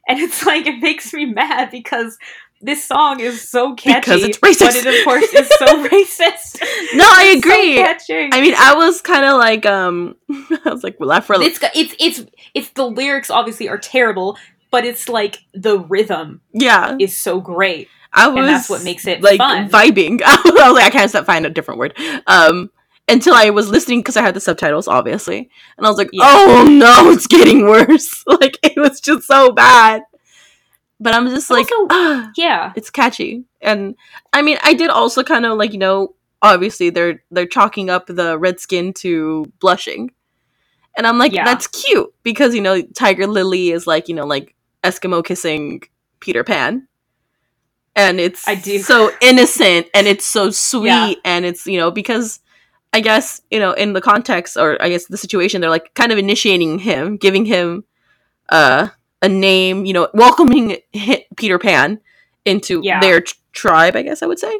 And it's like it makes me [LAUGHS] mad because this song is so catchy because it's racist. but it of course is so [LAUGHS] racist no i agree so i mean i was kind of like um [LAUGHS] i was like laugh for it's it's it's it's the lyrics obviously are terrible but it's like the rhythm yeah is so great I was and that's what makes it like fun. vibing. [LAUGHS] I was like, I can't stop find a different word. Um, until I was listening because I had the subtitles, obviously, and I was like, yeah. "Oh no, it's getting worse!" like it was just so bad. But I'm just like, also, ah, yeah, it's catchy, and I mean, I did also kind of like you know, obviously they're they're chalking up the red skin to blushing, and I'm like, yeah. that's cute because you know, Tiger Lily is like you know, like Eskimo kissing Peter Pan and it's I do. so [LAUGHS] innocent and it's so sweet yeah. and it's you know because I guess, you know, in the context or I guess the situation, they're like kind of initiating him, giving him uh, a name, you know, welcoming Peter Pan into yeah. their t- tribe, I guess I would say.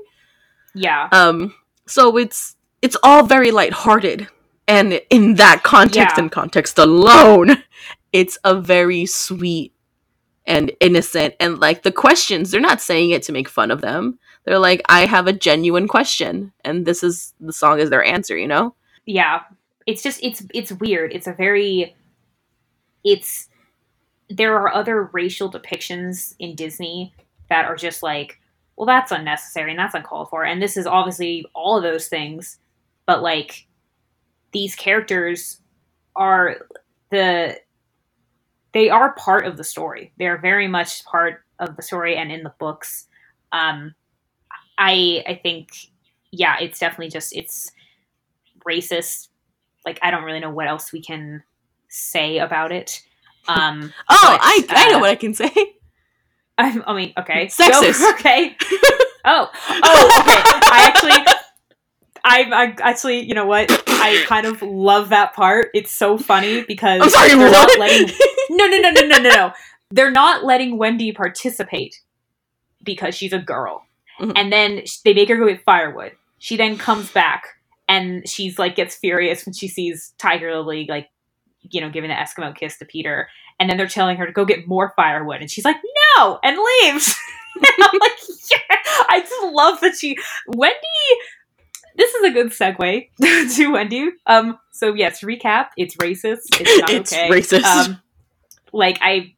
Yeah. Um so it's it's all very lighthearted and in that context yeah. and context alone, it's a very sweet and innocent and like the questions, they're not saying it to make fun of them. They're like, I have a genuine question, and this is the song is their answer. You know? Yeah, it's just it's it's weird. It's a very it's there are other racial depictions in Disney that are just like, well, that's unnecessary and that's uncalled for. And this is obviously all of those things, but like these characters are the they are part of the story. They are very much part of the story and in the books. Um, I I think yeah, it's definitely just it's racist. Like I don't really know what else we can say about it. Um, [LAUGHS] oh, but, I I know uh, what I can say. [LAUGHS] I, I mean, okay, sexist. So, [LAUGHS] okay. oh, oh, okay. I actually, I, I actually, you know what? I kind of love that part. It's so funny because I'm sorry, they're what? not letting. No, no, no, no, no, no, no. They're not letting Wendy participate because she's a girl, mm-hmm. and then they make her go get firewood. She then comes back and she's like gets furious when she sees Tiger Lily like you know, giving the Eskimo kiss to Peter. And then they're telling her to go get more firewood. And she's like, no, and leaves. [LAUGHS] and I'm like, yeah. I just love that she, Wendy, this is a good segue [LAUGHS] to Wendy. Um, so yes, recap, it's racist. It's not it's okay. racist. Um, like I,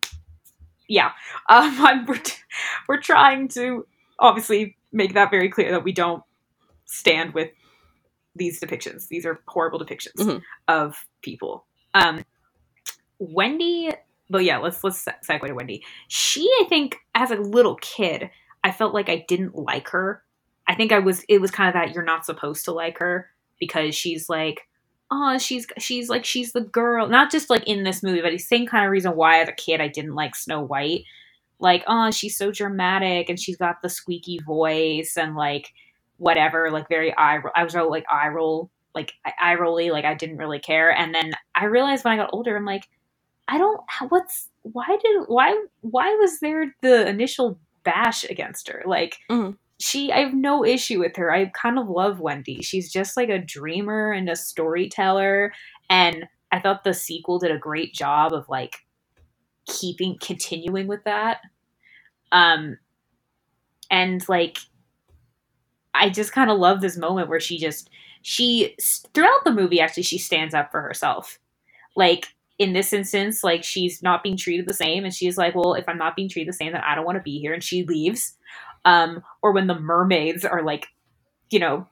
yeah, um, [LAUGHS] I'm, we're, we're trying to obviously make that very clear that we don't stand with these depictions. These are horrible depictions mm-hmm. of people. Um, Wendy, but yeah, let's let's segue to Wendy. She, I think, as a little kid, I felt like I didn't like her. I think I was. It was kind of that you're not supposed to like her because she's like, oh, she's she's like she's the girl. Not just like in this movie, but the same kind of reason why as a kid I didn't like Snow White. Like, oh, she's so dramatic and she's got the squeaky voice and like whatever, like very eye. I was like eye roll like eye rolly, like I didn't really care. And then I realized when I got older, I'm like, I don't. What's why did why why was there the initial bash against her? Like mm-hmm. she, I have no issue with her. I kind of love Wendy. She's just like a dreamer and a storyteller. And I thought the sequel did a great job of like keeping continuing with that. Um, and like I just kind of love this moment where she just she throughout the movie actually she stands up for herself like in this instance like she's not being treated the same and she's like well if i'm not being treated the same then i don't want to be here and she leaves um or when the mermaids are like you know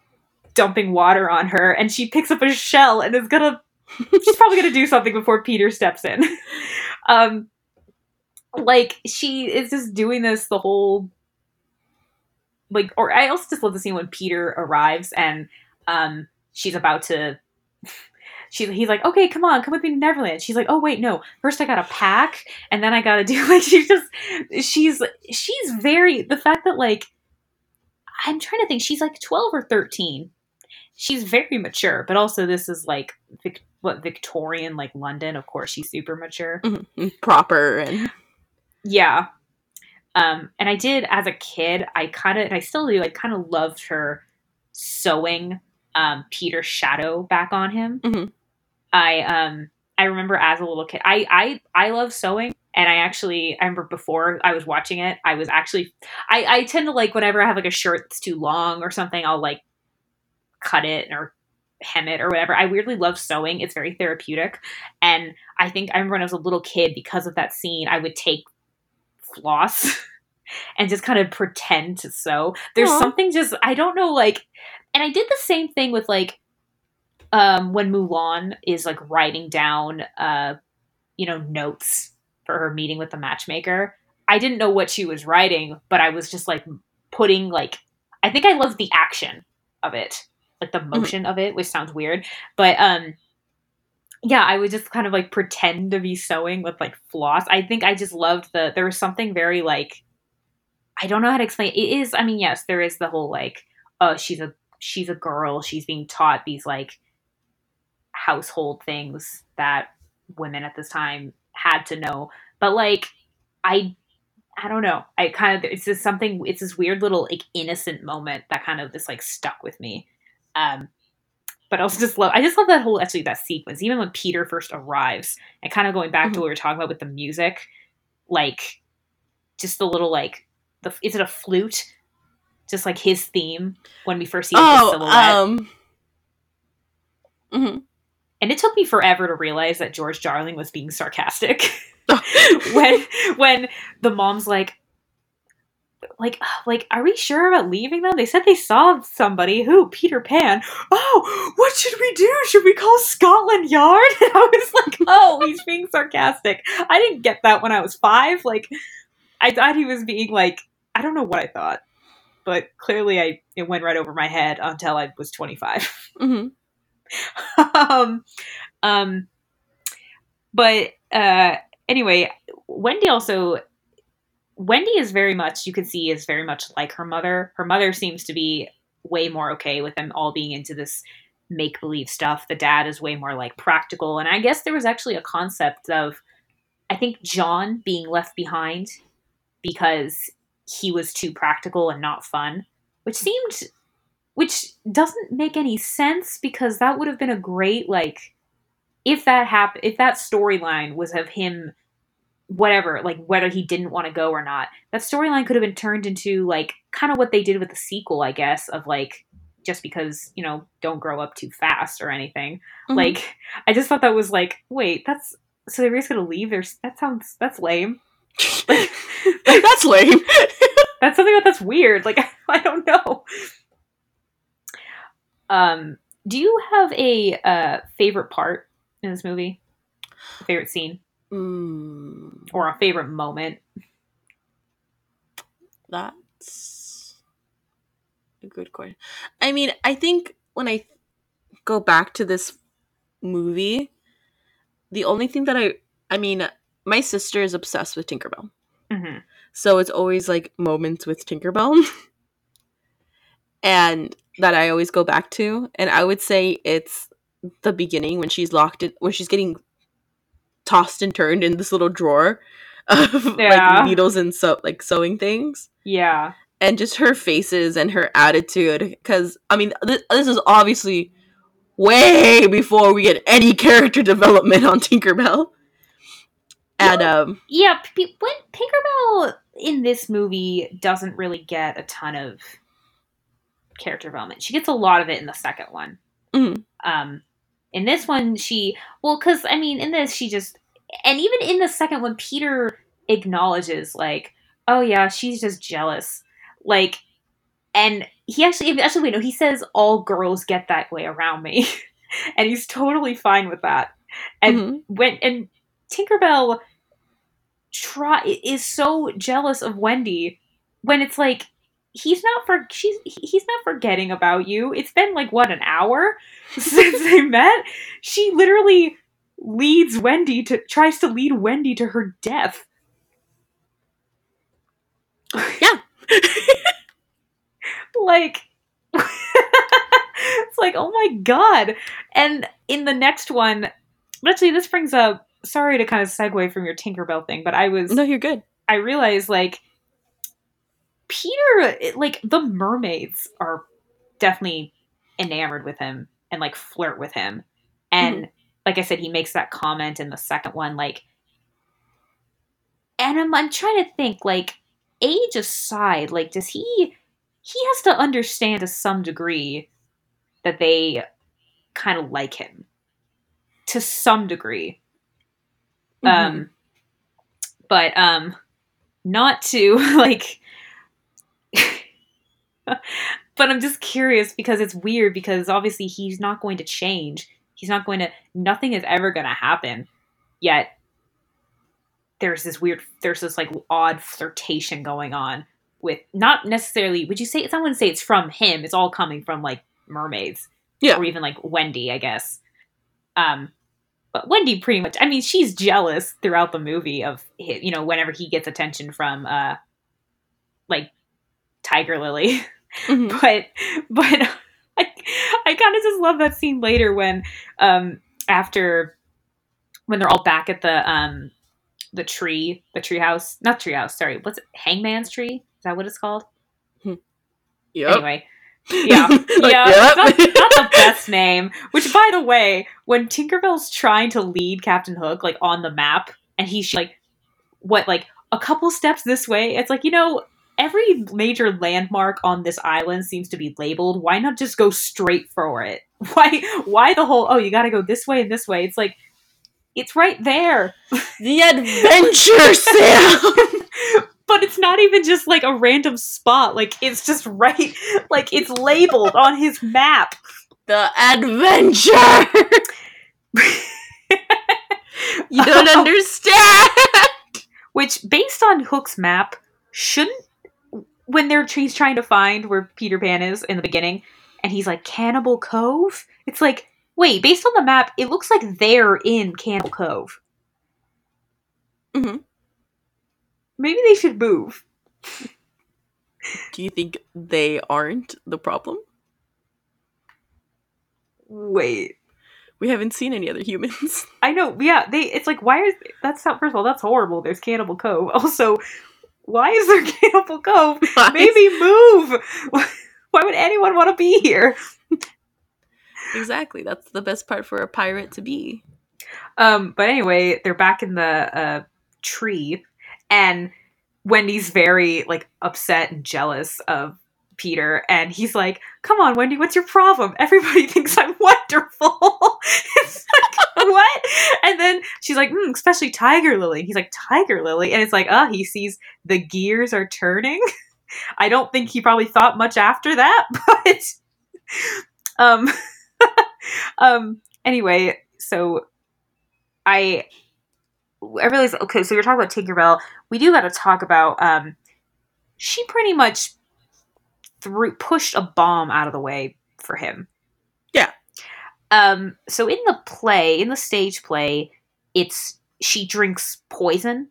dumping water on her and she picks up a shell and is gonna [LAUGHS] she's probably gonna do something before peter steps in um like she is just doing this the whole like or i also just love the scene when peter arrives and um, she's about to. She, he's like, okay, come on, come with me to Neverland. She's like, oh wait, no. First, I gotta pack, and then I gotta [LAUGHS] do like she's just she's she's very the fact that like I'm trying to think she's like 12 or 13. She's very mature, but also this is like Vic, what Victorian like London. Of course, she's super mature, mm-hmm. proper, and yeah. Um, and I did as a kid. I kind of, and I still do. I kind of loved her sewing um, Peter's shadow back on him. Mm-hmm. I um I remember as a little kid, I I I love sewing, and I actually I remember before I was watching it, I was actually I I tend to like whenever I have like a shirt that's too long or something, I'll like cut it or hem it or whatever. I weirdly love sewing. It's very therapeutic. And I think I remember when I was a little kid, because of that scene, I would take floss [LAUGHS] and just kind of pretend to sew. There's Aww. something just I don't know like and I did the same thing with like um when Mulan is like writing down uh you know notes for her meeting with the matchmaker. I didn't know what she was writing, but I was just like putting like I think I love the action of it, like the mm-hmm. motion mm-hmm. of it, which sounds weird, but um yeah, I would just kind of like pretend to be sewing with like floss. I think I just loved the there was something very like I don't know how to explain. It is I mean, yes, there is the whole like oh, she's a she's a girl, she's being taught these like household things that women at this time had to know. But like I I don't know. I kind of it's just something it's this weird little like innocent moment that kind of just like stuck with me. Um but I also just love I just love that whole actually that sequence. Even when Peter first arrives and kind of going back mm-hmm. to what we were talking about with the music, like just the little like the is it a flute just like his theme when we first see his Oh, silhouette. um. mhm. And it took me forever to realize that George Darling was being sarcastic. [LAUGHS] when when the mom's like like like are we sure about leaving them? They said they saw somebody. Who? Peter pan. Oh what should we do? Should we call scotland yard? [LAUGHS] And i was like oh he's being sarcastic. I didn't get that when i was five. Like i thought he was being like i don't know what i thought but clearly i it went right over my head until i was 25 Mhm. [LAUGHS] um, um, but uh, anyway, Wendy also Wendy is very much you can see is very much like her mother. Her mother seems to be way more okay with them all being into this make believe stuff. The dad is way more like practical, and I guess there was actually a concept of I think John being left behind because he was too practical and not fun, which seemed which doesn't make any sense because that would have been a great like if that happened if that storyline was of him whatever like whether he didn't want to go or not that storyline could have been turned into like kind of what they did with the sequel i guess of like just because you know don't grow up too fast or anything Mhm. like i just thought that was like wait that's so they're just gonna leave there's that sounds that's lame [LAUGHS] like, That's lame. [LAUGHS] that's something that that's weird like [LAUGHS] i don't know um do you have a uh favorite part in this movie a favorite scene Mm, or a favorite moment that's a good question. I mean, I think when I go back to this movie, the only thing that I, I mean, my sister is obsessed with Tinkerbell. hmm So it's always like moments with Tinkerbell. [LAUGHS] and that I always go back to. And I would say it's the beginning when she's locked in when she's getting tossed and turned in this little drawer [LAUGHS] of Yeah. like needles and so like sewing things. yeah And just her faces and her attitude. Because I mean, th- this is obviously way before we get any character [LAUGHS] development on Tinkerbell. And um, yeah P- when tinkerbell in this movie doesn't really get a ton of character development. She gets a lot of it in the second one. Mhm. um in this one she well because i mean in this she just and even in the second one peter acknowledges like oh yeah she's just jealous. Like and he actually actually wait no he says all girls get that way around me. [LAUGHS] And he's totally fine with that. And mhm. when and tinkerbell try is so jealous of wendy when it's like he's not for she's he's not forgetting about you it's been like what an hour [LAUGHS] since they met she literally leads wendy to tries to lead wendy to her death Yeah. [LAUGHS] like [LAUGHS] it's like oh my god and in the next one actually this brings up sorry to kind of segue from your tinkerbell thing but i was no, you're good. I realized like Peter, it- like the mermaids are definitely enamored with him and like flirt with him. And like I said, he makes that comment in the second one, like, and I'm, I'm trying to think, like, age aside, like, does he, he has to understand to some degree that they kind of like him to some degree Mhm. um but um not to [LAUGHS] like [LAUGHS] but i'm just curious because it's weird because obviously he's not going to change. He's not going to nothing is ever going to happen. Yet there's this weird there's this like odd flirtation going on with not necessarily would you say i wouldn't say it's from him it's all coming from like mermaids. Yeah. or even like wendy i guess. Um but Wendy pretty much I mean she's jealous throughout the movie of you know whenever he gets attention from uh like Tiger Lily [LAUGHS] Mhm. [LAUGHS] but but [LAUGHS] I I kind of just love that scene later when um after when they're all back at the um the tree the tree house not tree house sorry what's it hangman's tree is that what it's called Yep. anyway yeah [LAUGHS] Like, yeah yep. not, not the best name which by the way when tinkerbell's trying to lead captain hook like on the map and he's like what like a couple steps this way it's like you know every major landmark on this island seems to be labeled. Why not just go straight for it? [LAUGHS] Why why the whole oh you got to go this way and this way? It's like it's right there. The adventure [LAUGHS] Sam. but it's not even just like a random spot. Like it's just right like it's labeled on his map. The adventure. [LAUGHS] you don't understand. Which based on Hook's map shouldn't when they're he's trying to find where Peter Pan is in the beginning, and he's like Cannibal Cove. It's like, wait, based on the map, it looks like they're in Cannibal Cove. hmm Maybe they should move. Do you think they aren't the problem? Wait, We haven't seen any other humans. [LAUGHS] I know. Yeah, they. It's like why is that's not. First of all, that's horrible. There's Cannibal Cove. [LAUGHS] Also, why is there [LAUGHS] Cannibal Cove? [LAUGHS] Maybe move. [LAUGHS] Why would anyone want to be here? exactly. That's the best part for a pirate to be. Um, but anyway, they're back in the uh, tree, and Wendy's very like upset and jealous of Peter, and he's like, "Come on, Wendy, what's your problem? Everybody thinks I'm wonderful." it's [LAUGHS] what? And then she's like, mm, "Especially Tiger Lily." He's like, "Tiger Lily," and it's like, "Oh, he sees the gears are turning." [LAUGHS] I don't think he probably thought much after that, [LAUGHS] but um, um. Anyway, so I I realized okay, so you're talking about Tinkerbell. We do got to talk about um she pretty much threw pushed a bomb out of the way for him. Yeah. Um so in the play, in the stage play, it's she drinks poison.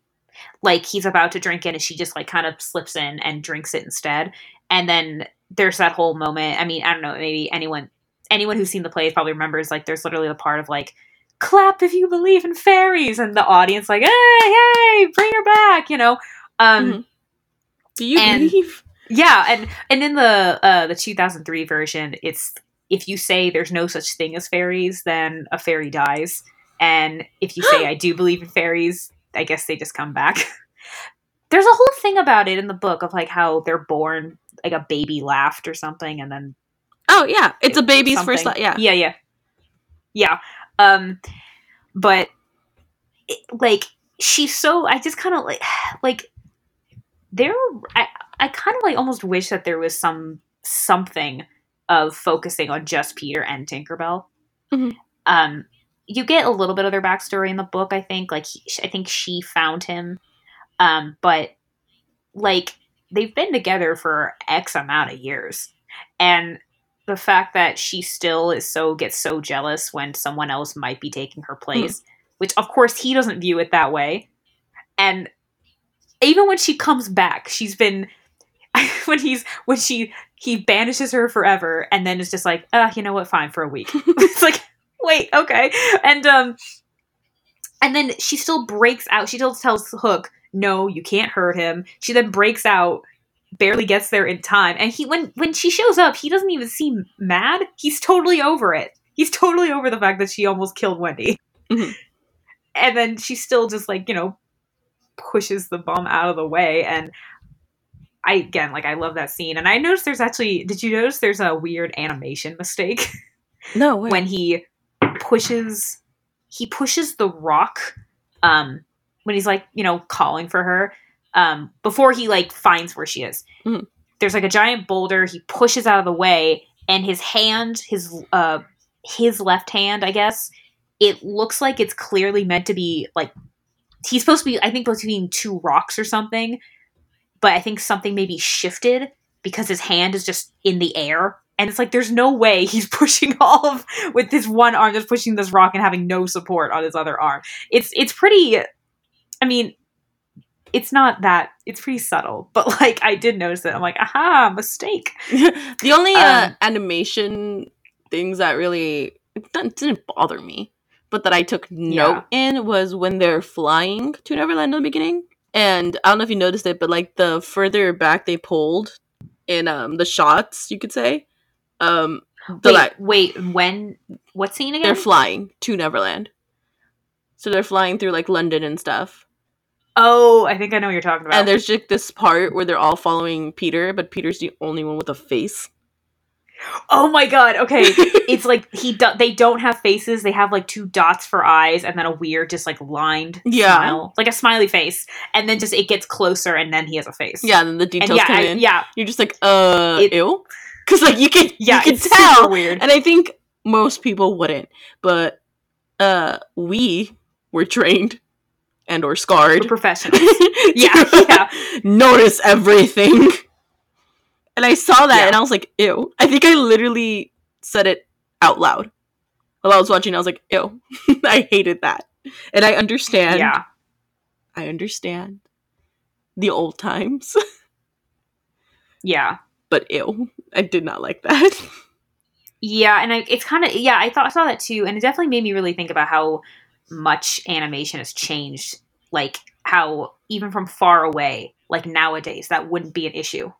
Like he's about to drink it and she just like kind of slips in and drinks it instead. And then there's that whole moment. I mean, I don't know, maybe anyone anyone who's seen the play probably remembers like there's literally the part of like clap if you believe in fairies and the audience like hey hey bring her back you know um Mhm. Do you And- believe? yeah and and in the uh the 2003 version it's if you say there's no such thing as fairies then a fairy dies and if you say [GASPS] i do believe in fairies i guess they just come back [LAUGHS] there's a whole thing about it in the book of like how they're born like a baby laughed or something and then Oh yeah, it's a baby's first. something. Li- yeah. yeah yeah yeah um but it, like she's so i just kind of like [SIGHS] like there i i kind of like almost wish that there was some something of focusing on just peter and tinkerbell. Mhm. um you get a little bit of their backstory in the book i think like he, i think she found him. Um but like they've been together for x amount of years. And the fact that she still is so gets so jealous when someone else might be taking her place which of course he doesn't view it that way. And even when she comes back she's been [LAUGHS] when he's when she he banishes her forever and then is just like uh you know what? Fine for a week. [LAUGHS] [LAUGHS] It's like wait okay. And um and then she still breaks out. She still tells hook no you can't hurt him. She then breaks out barely gets there in time. And he when when she shows up he doesn't even seem mad. He's totally over it. He's totally over the fact that she almost killed wendy. Mhm. and then she still just like you know pushes the bomb out of the way and i again like i love that scene. And i noticed there's actually did you notice there's a weird animation mistake? [LAUGHS] No way. when he pushes he pushes the rock um when he's like you know calling for her um before he like finds where she is. Mhm. there's like a giant boulder. He pushes out of the way and his hand his uh his left hand i guess it looks like it's clearly meant to be like he's supposed to be i think between two rocks or something but i think something maybe shifted because his hand is just in the air. And it's like there's no way he's [LAUGHS] pushing all of with this one arm just pushing this rock and having no support on his other arm. It's it's pretty i mean it's not that it's pretty subtle [LAUGHS] but like i did notice it. I'm like aha mistake. [LAUGHS] The only uh, Um, animation things that really didn't didn't bother me, but that I took note in was when they're flying to Neverland in the beginning. And I don't know if you noticed it, but like the further back they pulled in um the shots, you could say, um the wait like wait when what scene again they're flying to Neverland. So they're flying through like London and stuff. Oh, I think I know what you're talking about. And there's just this part where they're all following Peter, but Peter's the only one with a face. Oh my god. Okay. [LAUGHS] it's like he do- they don't have faces. They have like two dots for eyes and then a weird just like lined Yeah. smile. Like a smiley face. And then just it gets closer and then he has a face. Yeah, then the And details yeah, come I- in. yeah. You're just like, uh, It- ew. Because like you can, Yeah, you can tell, weird. and I think most people wouldn't, but uh, we were trained and or We're scarred. professionals. [LAUGHS] Yeah, yeah. [LAUGHS] Notice everything. And I saw that Yeah. and I was like, ew. I think I literally said it out loud while I was watching. I was like, ew. [LAUGHS] I hated that. And I understand. yeah. I understand the old times, [LAUGHS] Yeah. but ew. I did not like that. [LAUGHS] Yeah, and I, it's kind of yeah. I thought I saw that too, and it definitely made me really think about how much animation has changed. Like how even from far away, like nowadays, that wouldn't be an issue.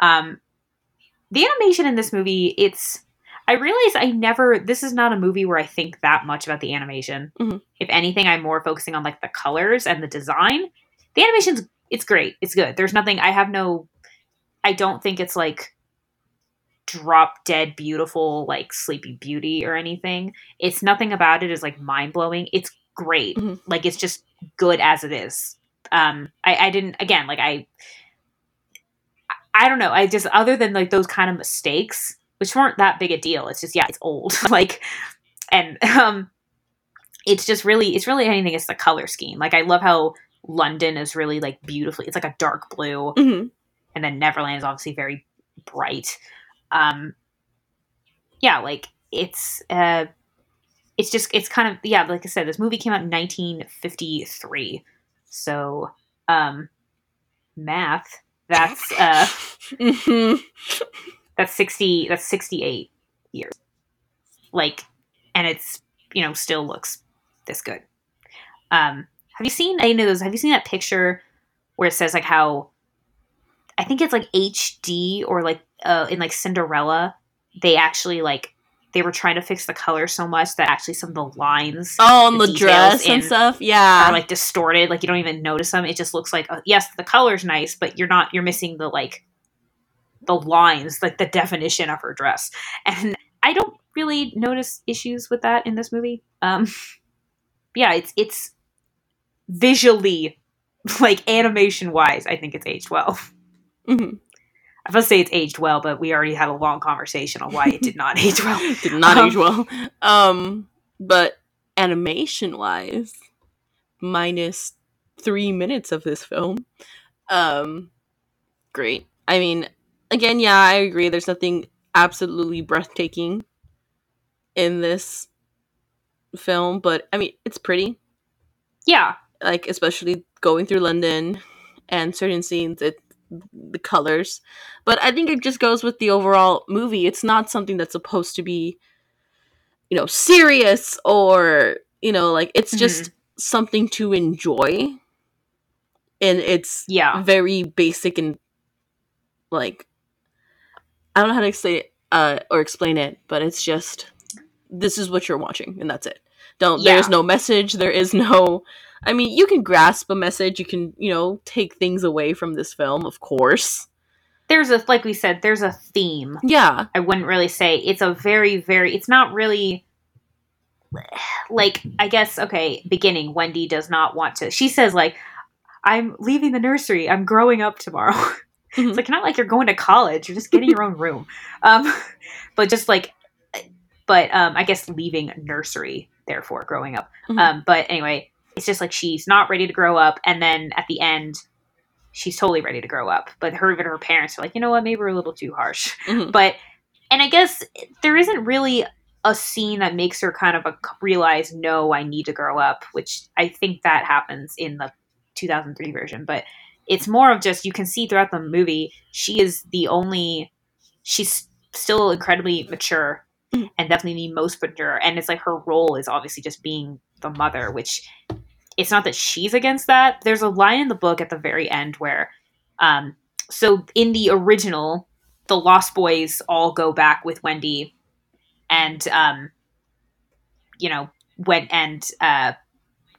Um, the animation in this movie, it's. I realize I never. This is not a movie where I think that much about the animation. Mhm. If anything, I'm more focusing on like the colors and the design. The animation's it's great. It's good. There's nothing. I have no. I don't think it's like drop dead beautiful like Sleeping Beauty or anything it's nothing about it is like mind-blowing it's great Mhm. like it's just good as it is um i i didn't again like i i don't know i just other than like those kind of mistakes which weren't that big a deal it's just yeah it's old [LAUGHS] like and um it's just really it's really anything it's the color scheme like i love how london is really like beautifully it's like a dark blue Mhm. and then Neverland is obviously very bright. Um, yeah, like it's uh, it's just it's kind of yeah, like I said, this movie came out in 1953, so um, math that's uh [LAUGHS] that's 60 that's 68 years, like, and it's you know still looks this good. Um, have you seen any of those? Have you seen that picture where it says like how I think it's like HD or like uh, in like Cinderella, they actually like they were trying to fix the color so much that actually some of the lines Oh, on The the, dress and stuff. Yeah. are like distorted. Like you don't even notice them. It just looks like uh, yes, the color's nice, but you're not you're missing the like the lines, like the definition of her dress. [LAUGHS] And I don't really notice issues with that in this movie. Um, [LAUGHS] yeah, it's it's visually [LAUGHS] like animation wise, I think it's aged well. Mhm. I was supposed to say it's aged well, but we already had a long conversation on why it did not age well. [LAUGHS] Did not Um, age well. Um, but animation wise, minus three minutes of this film. Um, great. I mean, again, yeah, I agree. There's nothing absolutely breathtaking in this film, but I mean, it's pretty. Yeah, Like, especially going through London and certain scenes, it the colors. But I think it just goes with the overall movie. It's not something that's supposed to be, you know, serious or you know, like it's just something to enjoy. And it's yeah, very basic and like I don't know how to say it uh or explain it, but it's just this is what you're watching and that's it. Don't Yeah. there's no message, there is no I mean, you can grasp a message, you can, you know, take things away from this film, of course. there's a like we said, there's a theme. Yeah. I wouldn't really say it's a very very. It's not really like I guess okay. Beginning, Wendy does not want to. She says like, "I'm leaving the nursery. I'm growing up tomorrow." [LAUGHS] Mhm. It's like not like you're going to college. You're just getting your own room. [LAUGHS] Um, but just like, but um, I guess leaving nursery, therefore growing up. Mhm. Um, but anyway, it's just like she's not ready to grow up, and then at the end, she's totally ready to grow up. But her even her parents are like, you know what, maybe we're a little too harsh. Mhm. But and I guess there isn't really a scene that makes her kind of a, realize, no, I need to grow up, which I think that happens in the 2003 version. But it's more of just you can see throughout the movie she is the only she's still incredibly mature Mhm. and definitely the most mature and it's like her role is obviously just being the mother which it's not that she's against that there's a line in the book at the very end where um so in the original the lost boys all go back with wendy and um you know when and uh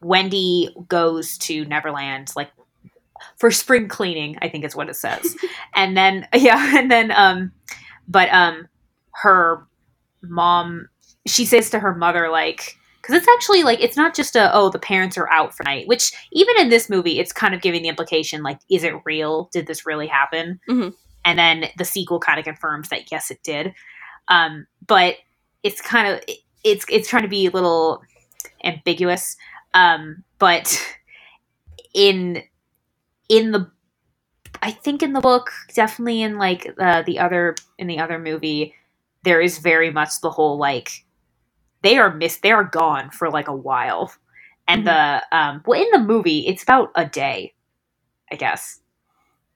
Wendy goes to Neverland like for spring cleaning, I think is what it says. [LAUGHS] and then [LAUGHS] yeah, and then um but um her mom she says to her mother like because it's actually like it's not just a oh the parents are out for night which even in this movie it's kind of giving the implication like is it real? Did this really happen? Mhm. and then the sequel kind of confirms that yes it did. Um but it's kind of it's it's trying to be a little ambiguous um but in in the i think in the book definitely in like uh, the other in the other movie there is very much the whole like they are missed they are gone for like a while. And the um well in the movie it's about a day i guess.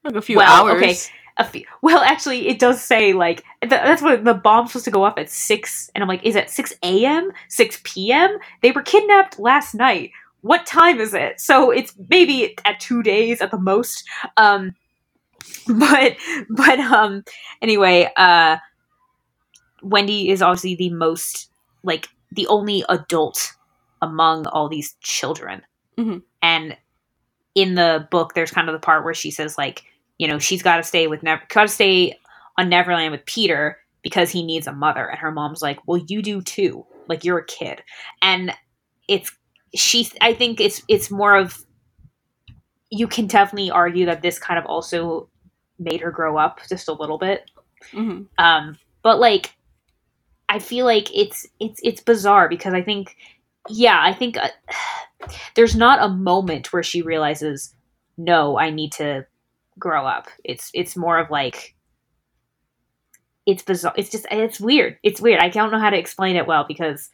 Like a few Well, hours. okay. a few, well actually it does say like th- that's what the bomb's supposed to go off at 6 and i'm like is it 6 a.m 6 p.m they were kidnapped last night. What time is it? So it's maybe at two days at the most. Um [LAUGHS] but but um anyway uh wendy is obviously the most like the only adult among all these children. Mhm. and in the book there's kind of the part where she says like you know she's got to stay with never got to stay on neverland with peter because he needs a mother. And her mom's like well you do too. Like you're a kid. And it's she i think it's it's more of you can definitely argue that this kind of also made her grow up just a little bit. Mhm. um but like i feel like it's it's it's bizarre because i think yeah i think uh, [SIGHS] there's not a moment where she realizes no i need to grow up. It's it's more of like it's bizarre it's just it's weird. It's weird. I don't know how to explain it well because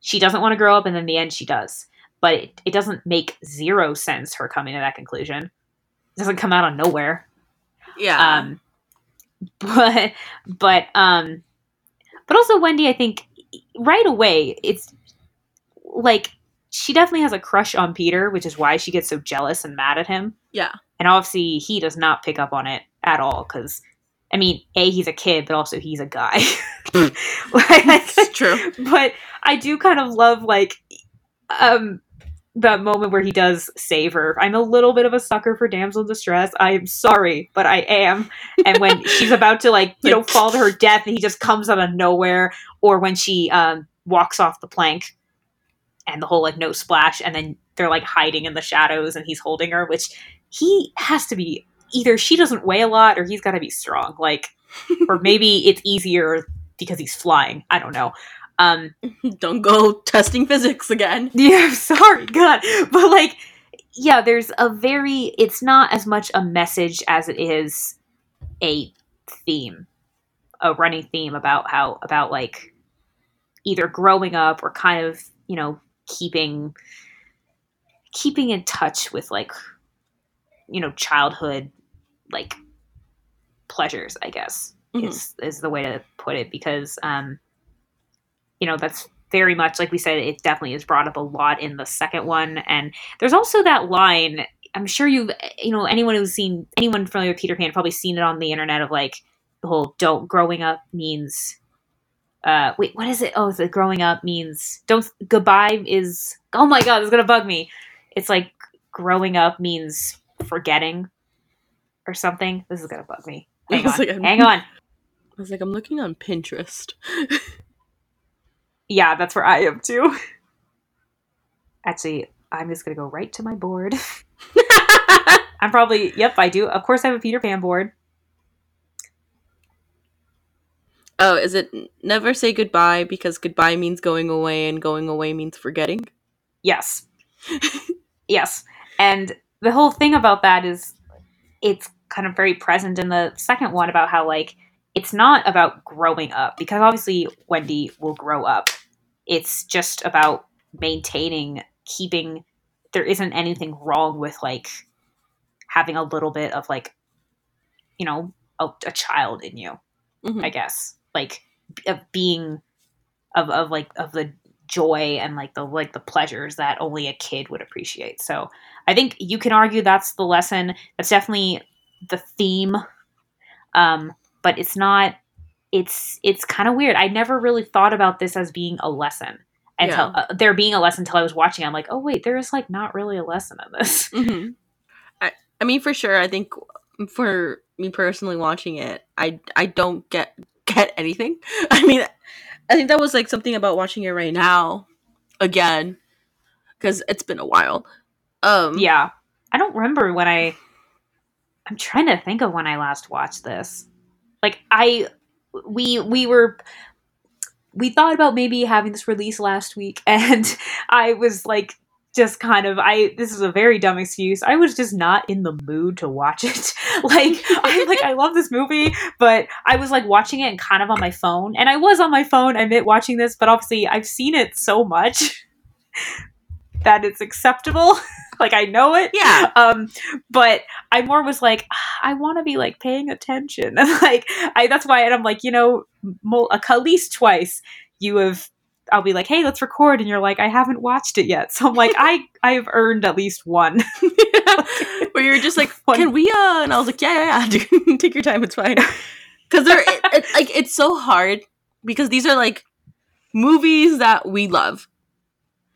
she doesn't want to grow up and in the end she does. But it, it doesn't make zero sense her coming to that conclusion. It doesn't come out of nowhere. Yeah. um [LAUGHS] but but um but also wendy i think right away it's like she definitely has a crush on peter which is why she gets so jealous and mad at him yeah. and obviously he does not pick up on it at all because i mean a he's a kid but also he's a guy [LAUGHS] Like, It's true. but I do kind of love like um that moment where he does save her. I'm a little bit of a sucker for damsel in distress. I am sorry, but I am. And when [LAUGHS] she's about to like, you know, fall to her death and he just comes out of nowhere, or when she um walks off the plank and the whole like no splash, and then they're like hiding in the shadows and he's holding her, which he has to be either she doesn't weigh a lot or he's gotta be strong. Like or maybe it's easier because he's flying. I don't know. Um, [LAUGHS] Don't go testing physics again. [LAUGHS] yeah, I'm sorry, God, but like, yeah, there's a very. It's not as much a message as it is a theme, a running theme about how about like either growing up or kind of you know keeping keeping in touch with like you know childhood like pleasures i guess Mhm. is is the way to put it because um you know that's very much like we said it definitely is brought up a lot in the second one. And there's also that line i'm sure you've you know anyone who's seen anyone familiar with peter pan probably seen it on the internet of like the whole don't growing up means uh wait what is it? Oh the growing up means don't goodbye is oh my god it's gonna bug me. It's like growing up means forgetting or something. This is gonna bug me. Hang [LAUGHS] on. like hang on. [LAUGHS] I was like, I'm looking on Pinterest. [LAUGHS] yeah that's where i am too [LAUGHS] actually i'm just gonna go right to my board [LAUGHS] i'm probably yep i do of course i have a peter pan board oh, is it never say goodbye because goodbye means going away and going away means forgetting? Yes. [LAUGHS] yes. And the whole thing about that is it's kind of very present in the second one about how like it's not about growing up because obviously Wendy will grow up. It's just about maintaining keeping there isn't anything wrong with like having a little bit of like you know a, a child in you Mhm. I guess, like of being of of like of the joy and like the like the pleasures that only a kid would appreciate. So I think you can argue that's the lesson. That's definitely the theme. Um, but it's not. It's it's kind of weird. I never really thought about this as being a lesson. until Yeah. uh, there being a lesson until I was watching. I'm like, oh wait, there is like not really a lesson in this. [LAUGHS] hmm I, I mean, for sure. I think for me personally watching it, I I don't get get anything. [LAUGHS] I mean, I think that was like something about watching it right now again because it's been a while. Um, Yeah, I don't remember when I. I'm trying to think of when I last watched this. Like I, we we were. We thought about maybe having this release last week, [LAUGHS] and I was like, just kind of I this is a very dumb excuse. I was just not in the mood to watch it. [LAUGHS] like I like I love this movie, but I was like watching it and kind of on my phone. And I was on my phone, I admit watching this, but obviously I've seen it so much [LAUGHS] that it's acceptable. [LAUGHS] like I know it. Yeah. Um but I more was like "Ah, I want to be like paying attention. [LAUGHS] And like I that's why and I'm like, you know, at least twice you have I'll be like, "Hey, let's record," and you're like, "I haven't watched it yet." So I'm like, "I [LAUGHS] I have earned at least one." Where you're just like, One- can we? Uh, and I was like, yeah, yeah, yeah. Take your time. It's fine. Because they're it, it, like it's so hard because these are like movies that we love,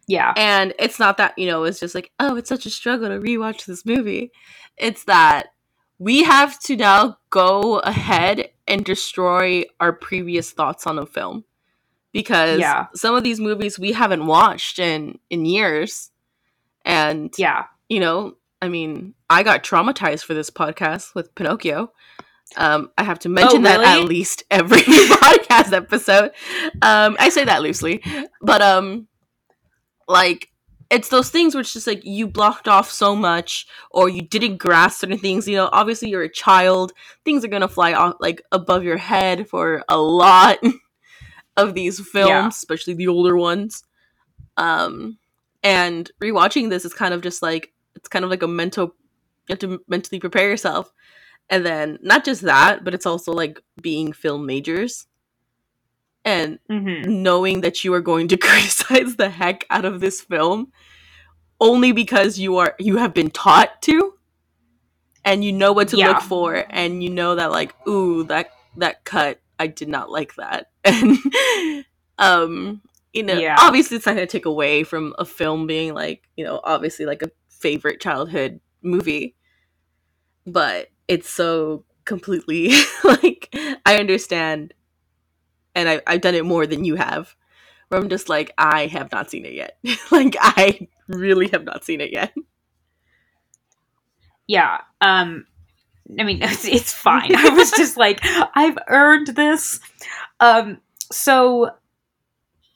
yeah, and it's not that you know it's just like oh it's such a struggle to rewatch this movie. It's that we have to now go ahead and destroy our previous thoughts on a film because Yeah. some of these movies we haven't watched in in years, and yeah, you know, I mean, I got traumatized for this podcast with Pinocchio. Um, I have to mention that really? at least every [LAUGHS] podcast episode. Um, I say that loosely, but um, like it's those things which just like you blocked off so much, or you didn't grasp certain things. You know, obviously you're a child; things are gonna fly off like above your head for a lot [LAUGHS] of these films, Yeah. especially the older ones. Um, and rewatching this is kind of just like it's kind of like a mental you have to mentally prepare yourself and then not just that but it's also like being film majors and hmm knowing that you are going to [LAUGHS] criticize the heck out of this film only because you are you have been taught to and you know what to Yeah. look for and you know that like ooh that that cut i did not like that [LAUGHS] and um you know Yeah. obviously it's not going to take away from a film being like you know obviously like a favorite childhood movie but it's so completely [LAUGHS] like i understand and I, i've done it more than you have where i'm just like i have not seen it yet [LAUGHS] like i really have not seen it yet yeah. Um, I mean, [LAUGHS] it's, it's fine. [LAUGHS] I was just like, I've earned this. Um, so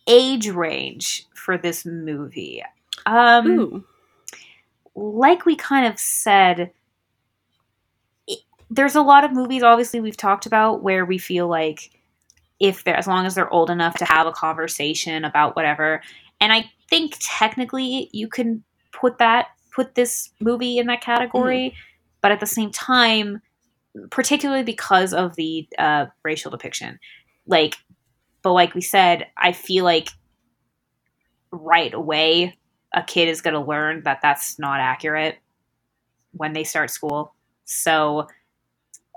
age range for this movie. Um, Ooh. like we kind of said, it, there's a lot of movies, obviously, we've talked about where we feel like if they're as long as they're old enough to have a conversation about whatever, and I think technically you can put that put this movie in that category, but at the same time, particularly because of the uh, racial depiction, like, but like we said, I feel like right away a kid is going to learn that that's not accurate when they start school. So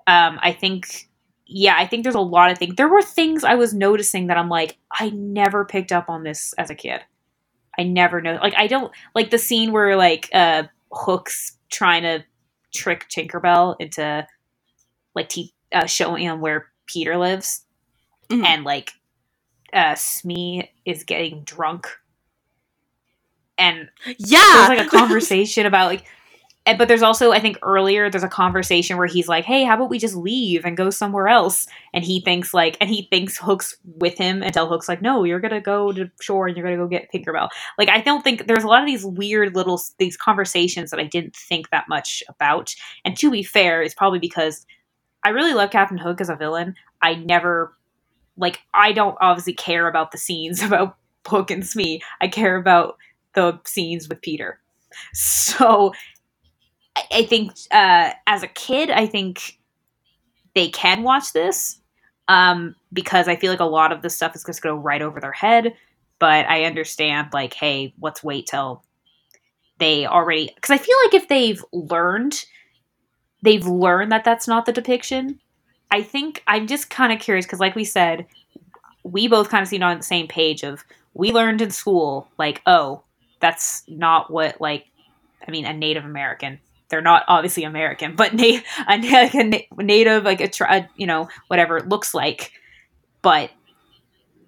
um, I think, yeah, I think there's a lot of things. There were things I was noticing that I'm like, I never picked up on this as a kid. I never know. Like, I don't like the scene where like uh, Hook's trying to trick Tinkerbell into like te- uh, showing him where Peter lives, Mhm. and like uh, Smee is getting drunk. And yeah there's like a [LAUGHS] conversation about like and, but there's also i think earlier there's a conversation where he's like hey how about we just leave and go somewhere else? And he thinks like and he thinks hook's with him until hook's like no you're gonna go to shore and you're gonna go get tinkerbell. Like i don't think there's a lot of these weird little these conversations that i didn't think that much about. And to be fair it's probably because i really love captain hook as a villain. I never like i don't obviously care about the scenes [LAUGHS] about hook and smee. I care about the scenes with Peter. So I, think uh, as a kid, I think they can watch this um, because I feel like a lot of the stuff is just going to go right over their head. But I understand, like, hey, let's wait till they already. Because I feel like if they've learned, they've learned that that's not the depiction. I think I'm just kind of curious because, like we said, we both kind of seem on the same page of we learned in school like oh that's not what like i mean a native american they're not obviously american but na- [LAUGHS] a, like a native like a, tri- you know whatever it looks like but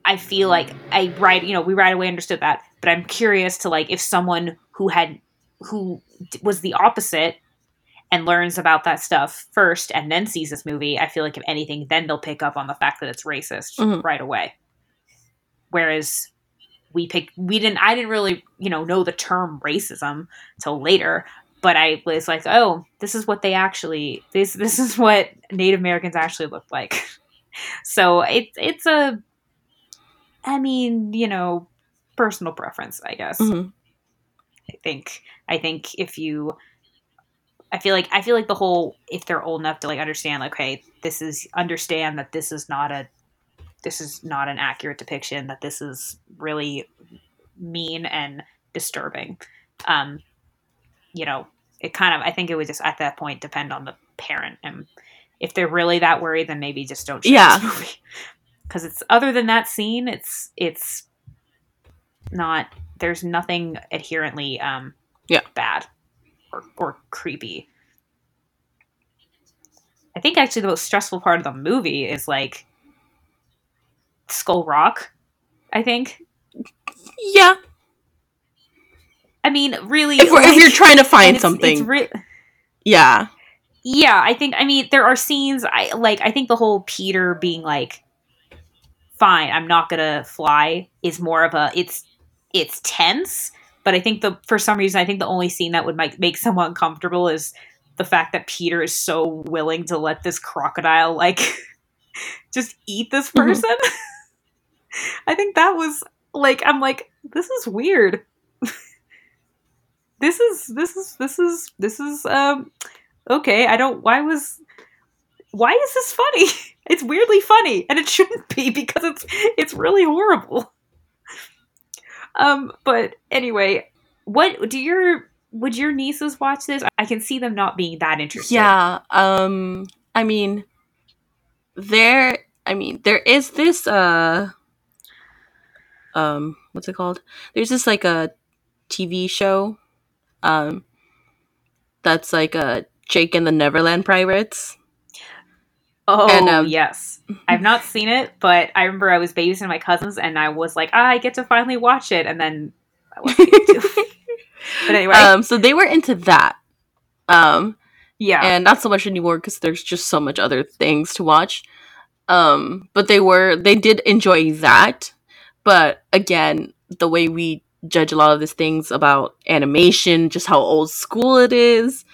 i feel like i right you know we right away understood that but i'm curious to like if someone who had who was the opposite and learns about that stuff first and then sees this movie, I feel like if anything, then they'll pick up on the fact that it's racist mm-hmm. right away. Whereas we picked, we didn't, I didn't really, you know, know the term racism till later, but I was like, oh, this is what they actually, this, this is what Native Americans actually look like. [LAUGHS] so it's, it's a, I mean, you know, personal preference, I guess. Mm-hmm. I think, I think if you, I feel like I feel like the whole if they're old enough to like understand like hey, this is understand that this is not a this is not an accurate depiction that this is really mean and disturbing um you know it kind of I think it would just at that point depend on the parent and if they're really that worried then maybe just don't yeah because [LAUGHS] it's other than that scene it's it's not there's nothing adherently um yeah bad or, or creepy. I think actually the most stressful part of the movie is like Skull Rock. I think. Yeah. I mean, really, if, like, if you're trying to find it's, something, it's re- yeah, yeah. I think. I mean, there are scenes. I like. I think the whole Peter being like, "Fine, I'm not gonna fly," is more of a. It's it's tense, but I think the for some reason I think the only scene that would make make [LAUGHS] someone comfortable is the fact that Peter is so willing to let this crocodile like [LAUGHS] just eat this mm-hmm. person. Mm-hmm. [LAUGHS] I think that was like I'm like this is weird. This is this is this is this is um okay, I don't why was why is this funny? [LAUGHS] It's weirdly funny and it shouldn't be because it's it's really horrible. Um, but anyway, what do your would your nieces watch this? I can see them not being that interested. Yeah. Um. I mean, there. I mean, there is this. Uh. Um. What's it called? There's this like a TV show. Um. That's like a Jake and the Neverland Pirates. Oh and, um, yes, I've not seen it, but I remember I was babysitting my cousins, and I was like, ah, I get to finally watch it, and then I wasn't [LAUGHS] But anyway, um, so they were into that. Um, yeah, and not so much anymore because there's just so much other things to watch. Um, but they were they did enjoy that. But again, the way we judge a lot of these things about animation, just how old school it is,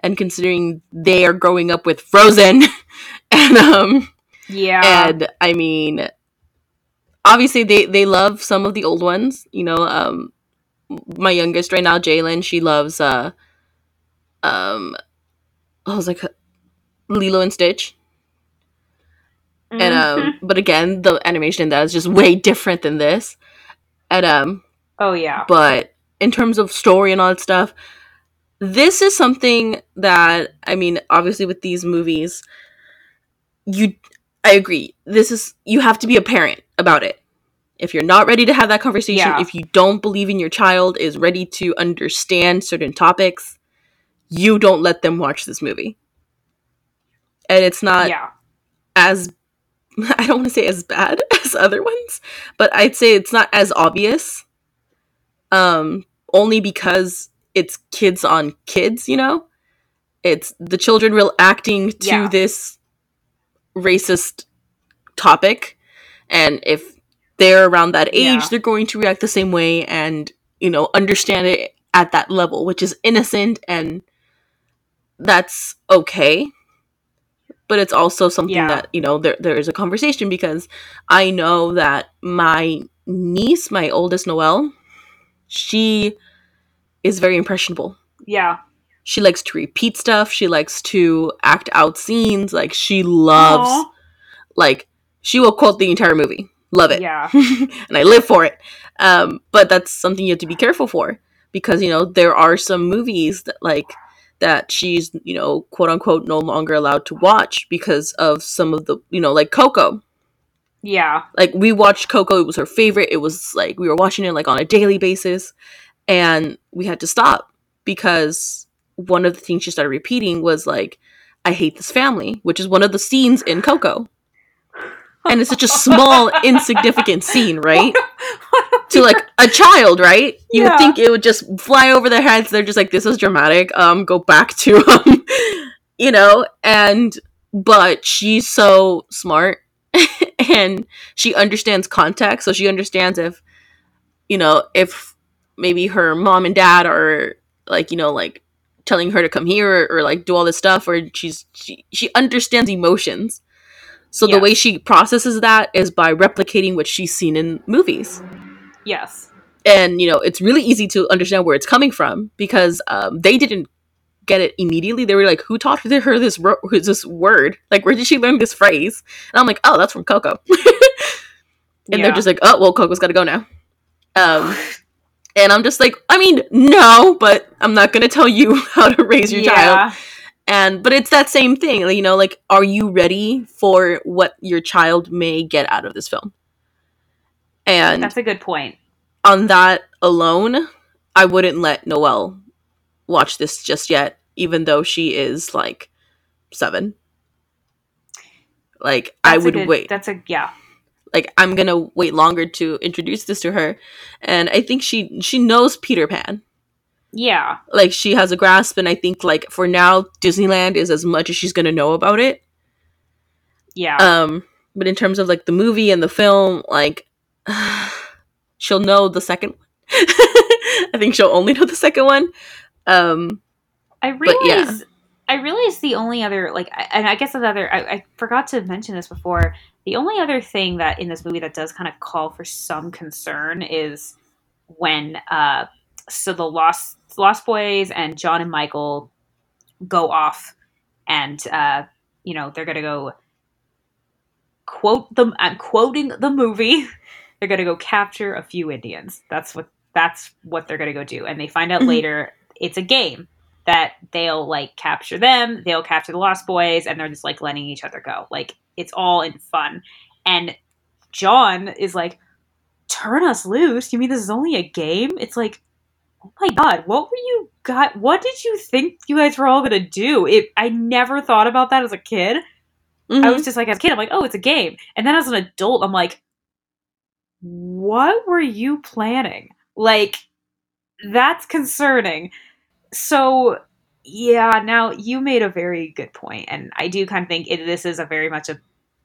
and considering they are growing up with Frozen, [LAUGHS] and um, yeah, and I mean, obviously they they love some of the old ones. You know, um, my youngest right now, Jalen, she loves uh, um, I was like Lilo and Stitch. Mm-hmm. And um, mm-hmm. but again, the animation in that is just [LAUGHS] way different than this. And um, oh yeah, but in terms of story and all that stuff, this is something that I mean, obviously with these movies, you I agree. This is you have to be a parent about it. If you're not ready to have that conversation, yeah. if you don't believe in your child is ready to understand certain topics, you don't let them watch this movie. And it's not yeah. as [LAUGHS] I don't want to say as bad [LAUGHS] as other ones, but I'd say it's not as obvious. Um only because it's kids on kids, you know? It's the children real acting to yeah. this racist topic. And if they're around that age, yeah. they're going to react the same way and, you know, understand it at that level, which is innocent and that's okay. But it's also something yeah. that, you know, there there is a conversation because I know that my niece, my oldest Noelle, she is very impressionable. Yeah. She likes to repeat stuff. She likes to act out scenes. Like she loves Aww. like she will quote the entire movie. Love it. Yeah. [LAUGHS] and I live for it. Um, but that's something you have to be careful for because, you know, there are some movies that like that she's, you know, quote unquote no longer allowed to watch because of some of the, you know, like Coco. Yeah. Like we watched Coco, it was her favorite. It was like we were watching it like on a daily basis and we had to stop because one of the things she started repeating was like I hate this family, which is one of the scenes in Coco. And it's such a small [LAUGHS] insignificant scene, right? [LAUGHS] to like a child, right? You Yeah. would think it would just fly over their heads. They're just like, "This is dramatic. Um, go back to um, [LAUGHS] you know." And but she's so smart, [LAUGHS] and she understands context. So she understands if, you know, if maybe her mom and dad are like, you know, like telling her to come here or, or like do all this stuff, or she's she she understands emotions. So the way she processes that is by replicating what she's seen in movies Yes. and you know it's really easy to understand where it's coming from because um, they didn't get it immediately. They were like who taught her this ro- this word? Like where did she learn this phrase? And i'm like oh that's from coco. [LAUGHS] And they're just like oh well coco's gotta go now. Um [SIGHS] and i'm just like i mean no but i'm not gonna tell you [LAUGHS] how to raise your child. And but it's that same thing you know like are you ready for what your child may get out of this film? And That's a good point. on that alone, I wouldn't let Noelle watch this just yet, even though she is like seven. Like I That's a would good- wait. That's a yeah. Like I'm gonna wait longer to introduce this to her, and I think she she knows Peter Pan. Yeah. Like she has a grasp, and I think like for now Disneyland is as much as she's gonna know about it. Yeah. Um, but in terms of like the movie and the film, like [SIGHS] she'll know the second one. [LAUGHS] I think she'll only know the second one. Um, I but yeah. realize I realize the only other like and I guess another I, I forgot to mention this before. The only other thing that in this movie that does kind of call for some concern is when uh so the Lost Lost Boys and John and Michael go off and uh you know they're gonna go quote them I'm quoting the movie [LAUGHS] they're gonna go capture a few Indians that's what that's what they're gonna go do and they find out Mhm. later it's a game that they'll like capture them, they'll capture the Lost Boys, and they're just like letting each other go. Like it's all in fun. And John is like, "Turn us loose? You mean this is only a game?" It's like, oh my god, what were you got? What did you think you guys were all gonna do? It. I never thought about that as a kid. I mhm. was just like, as a kid, I'm like, oh, it's a game. And then as an adult, I'm like, what were you planning? Like, that's concerning. So, yeah, now you made a very good point, and I do kind of think it, this is a very much a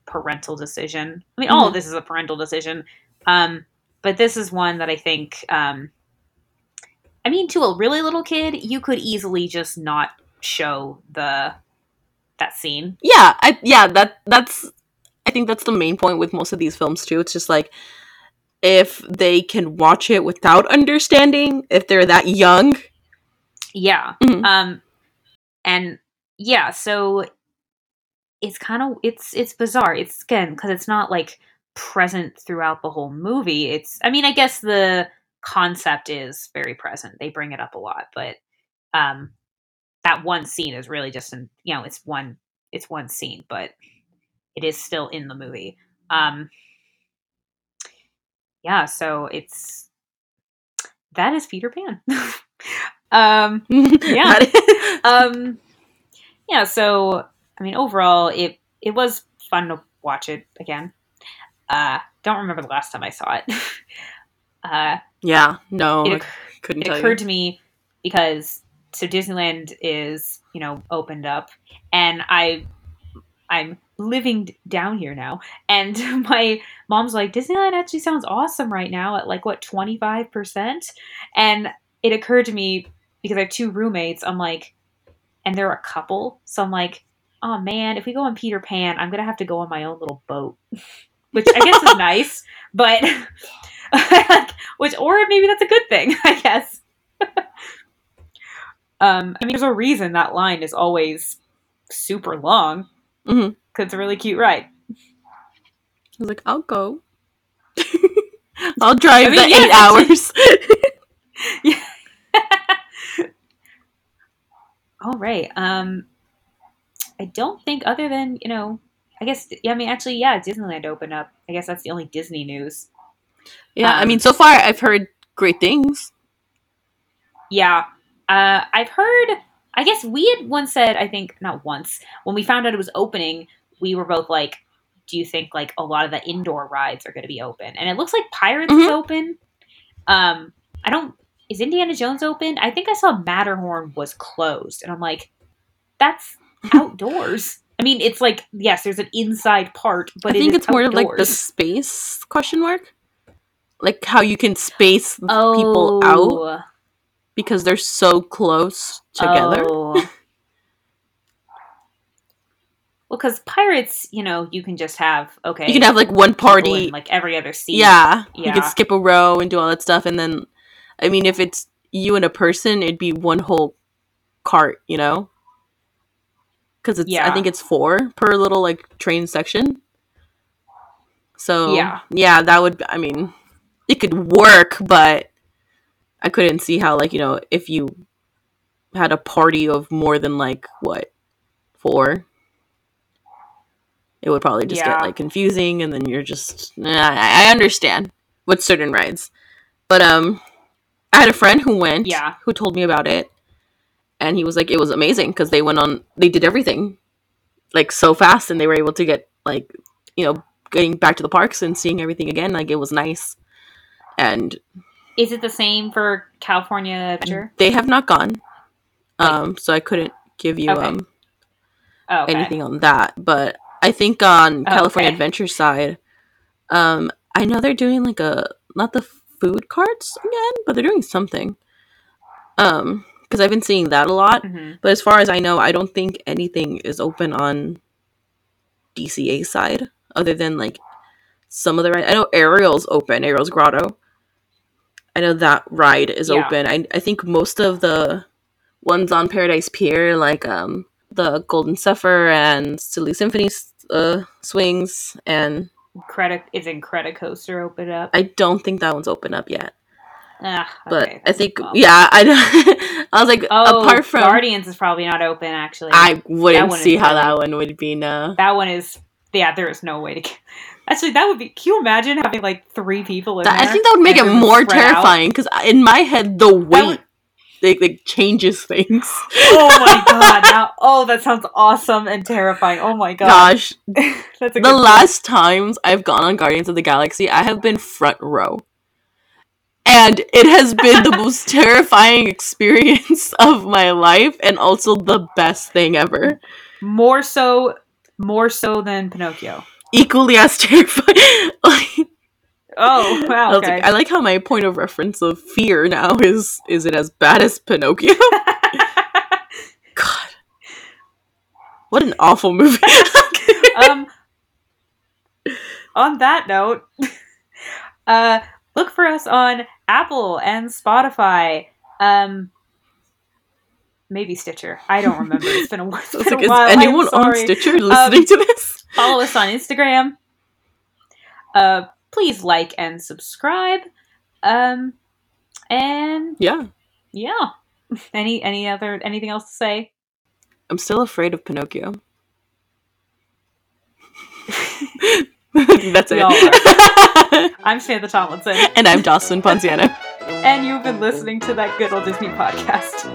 parental decision. I mean, all of this is a parental decision, um, but this is one that I think. Um, I mean, to a really little kid, you could easily just not show the that scene. yeah, I yeah that that's I think that's the main point with most of these films too. It's just like if they can watch it without understanding, if they're that young, Yeah. Mhm. Um and yeah, so it's kind of it's it's bizarre. It's again because it's not like present throughout the whole movie. It's I mean, I guess the concept is very present. They bring it up a lot, but um that one scene is really just in, you know, it's one it's one scene, but it is still in the movie. Um yeah, so it's that is Peter Pan. [LAUGHS] um [LAUGHS] Yeah. [LAUGHS] Um yeah so i mean overall it it was fun to watch it again. Uh don't remember the last time i saw it. [LAUGHS] Uh yeah, no, it, occur- couldn't it occurred you. to me because so disneyland is you know opened up and i i'm living down here now. And my mom's like disneyland actually sounds awesome right now at like what 25% and it occurred to me because i have two roommates i'm like and they're a couple. So i'm like oh man if we go on peter pan i'm gonna have to go on my own little boat. [LAUGHS] Which i guess is nice but [LAUGHS] which or maybe that's a good thing [LAUGHS] i guess. Um i mean there's a reason that line is always super long. Because it's a really cute ride. I was like, I'll go. I'll drive I mean, the yeah, eight hours. yeah all right um i don't think other than you know I guess. Yeah, I mean, actually, yeah, Disneyland opened up. I guess that's the only Disney news. Yeah, I Um, mean, so far I've heard great things. Yeah. Uh, I've heard, I guess we had once said, I think, not once, when we found out it was opening, we were both like, do you think like a lot of the indoor rides are going to be open? And it looks like Pirates is Mhm. open. Um, I don't, is Indiana Jones open? I think I saw Matterhorn was closed. And I'm like, that's outdoors. I mean, it's like, yes, there's an inside part, but I think is it's more like the space question mark, like how you can space people Oh. out because they're so close together. Oh. [LAUGHS] well, because pirates, you know, you can just have okay. You can have like one party, in, like every other seat. yeah, yeah. You can skip a row and do all that stuff, and then, I mean, if it's you and a person, it'd be one whole cart, you know. Because it's, I think it's four per little like train section. So Yeah. yeah, that would. I mean, it could work, but I couldn't see how like you know if you had a party of more than like what four. It would probably just Yeah. get like confusing, and then you're just. Nah, I understand with certain rides, but um, I had a friend who went, Yeah. who told me about it, and he was like, it was amazing because they went on, they did everything, like so fast, and they were able to get like, you know, getting back to the parks and seeing everything again. Like it was nice, and Is it the same for California Adventure? they have not gone, um, so I couldn't give you Okay. um Oh, okay. anything on that. But I think on California Okay. Adventure side, um, I know they're doing like a not the food carts again, but they're doing something. Um, because I've been seeing that a lot. Mhm. But as far as I know, I don't think anything is open on DCA side other than like some of the ride. I know Ariel's open, Ariel's Grotto. I know that ride is Yeah. open. I I think most of the ones on Paradise Pier, like um the Golden Zephyr and Silly Symphony uh, swings, and Credit is Incredicoaster open up. I don't think that one's open up yet. Ah, But okay, I think yeah, I [LAUGHS] I was like Oh, apart from Guardians is probably not open actually. I wouldn't see how that one would be no. that one is yeah. There is no way to. Get, [LAUGHS] actually, that would be. Can you imagine having like three people in That- there? I think that would make it more terrifying because in my head the weight would- like, like changes things. oh my [LAUGHS] god! Now, oh, that sounds awesome and terrifying. Oh my god, Gosh, [LAUGHS] that's the good last times I've gone on Guardians of the Galaxy, I have been front row. And it has been the most [LAUGHS] terrifying experience of my life and also the best thing ever. more so, more so than Pinocchio. Equally as terrifying. Like, Oh [LAUGHS] I, wow! Okay. like, I like how my point of reference of fear now is is it as bad as Pinocchio? [LAUGHS] God. What an awful movie. [LAUGHS] um, on that note, uh, look for us on Apple and Spotify. Um, maybe Stitcher. I don't remember. It's been a, it's I been like, a while. is anyone on. Um, Stitcher listening to this? Follow us on Instagram. Uh, please like and subscribe. Um, and Yeah. yeah. [LAUGHS] Any any other anything else to say? I'm still afraid of Pinocchio. [LAUGHS] That's it. [LAUGHS] I'm Samantha Tomlinson, and I'm Jocelyn Ponziano. and you've been listening to that good old Disney podcast.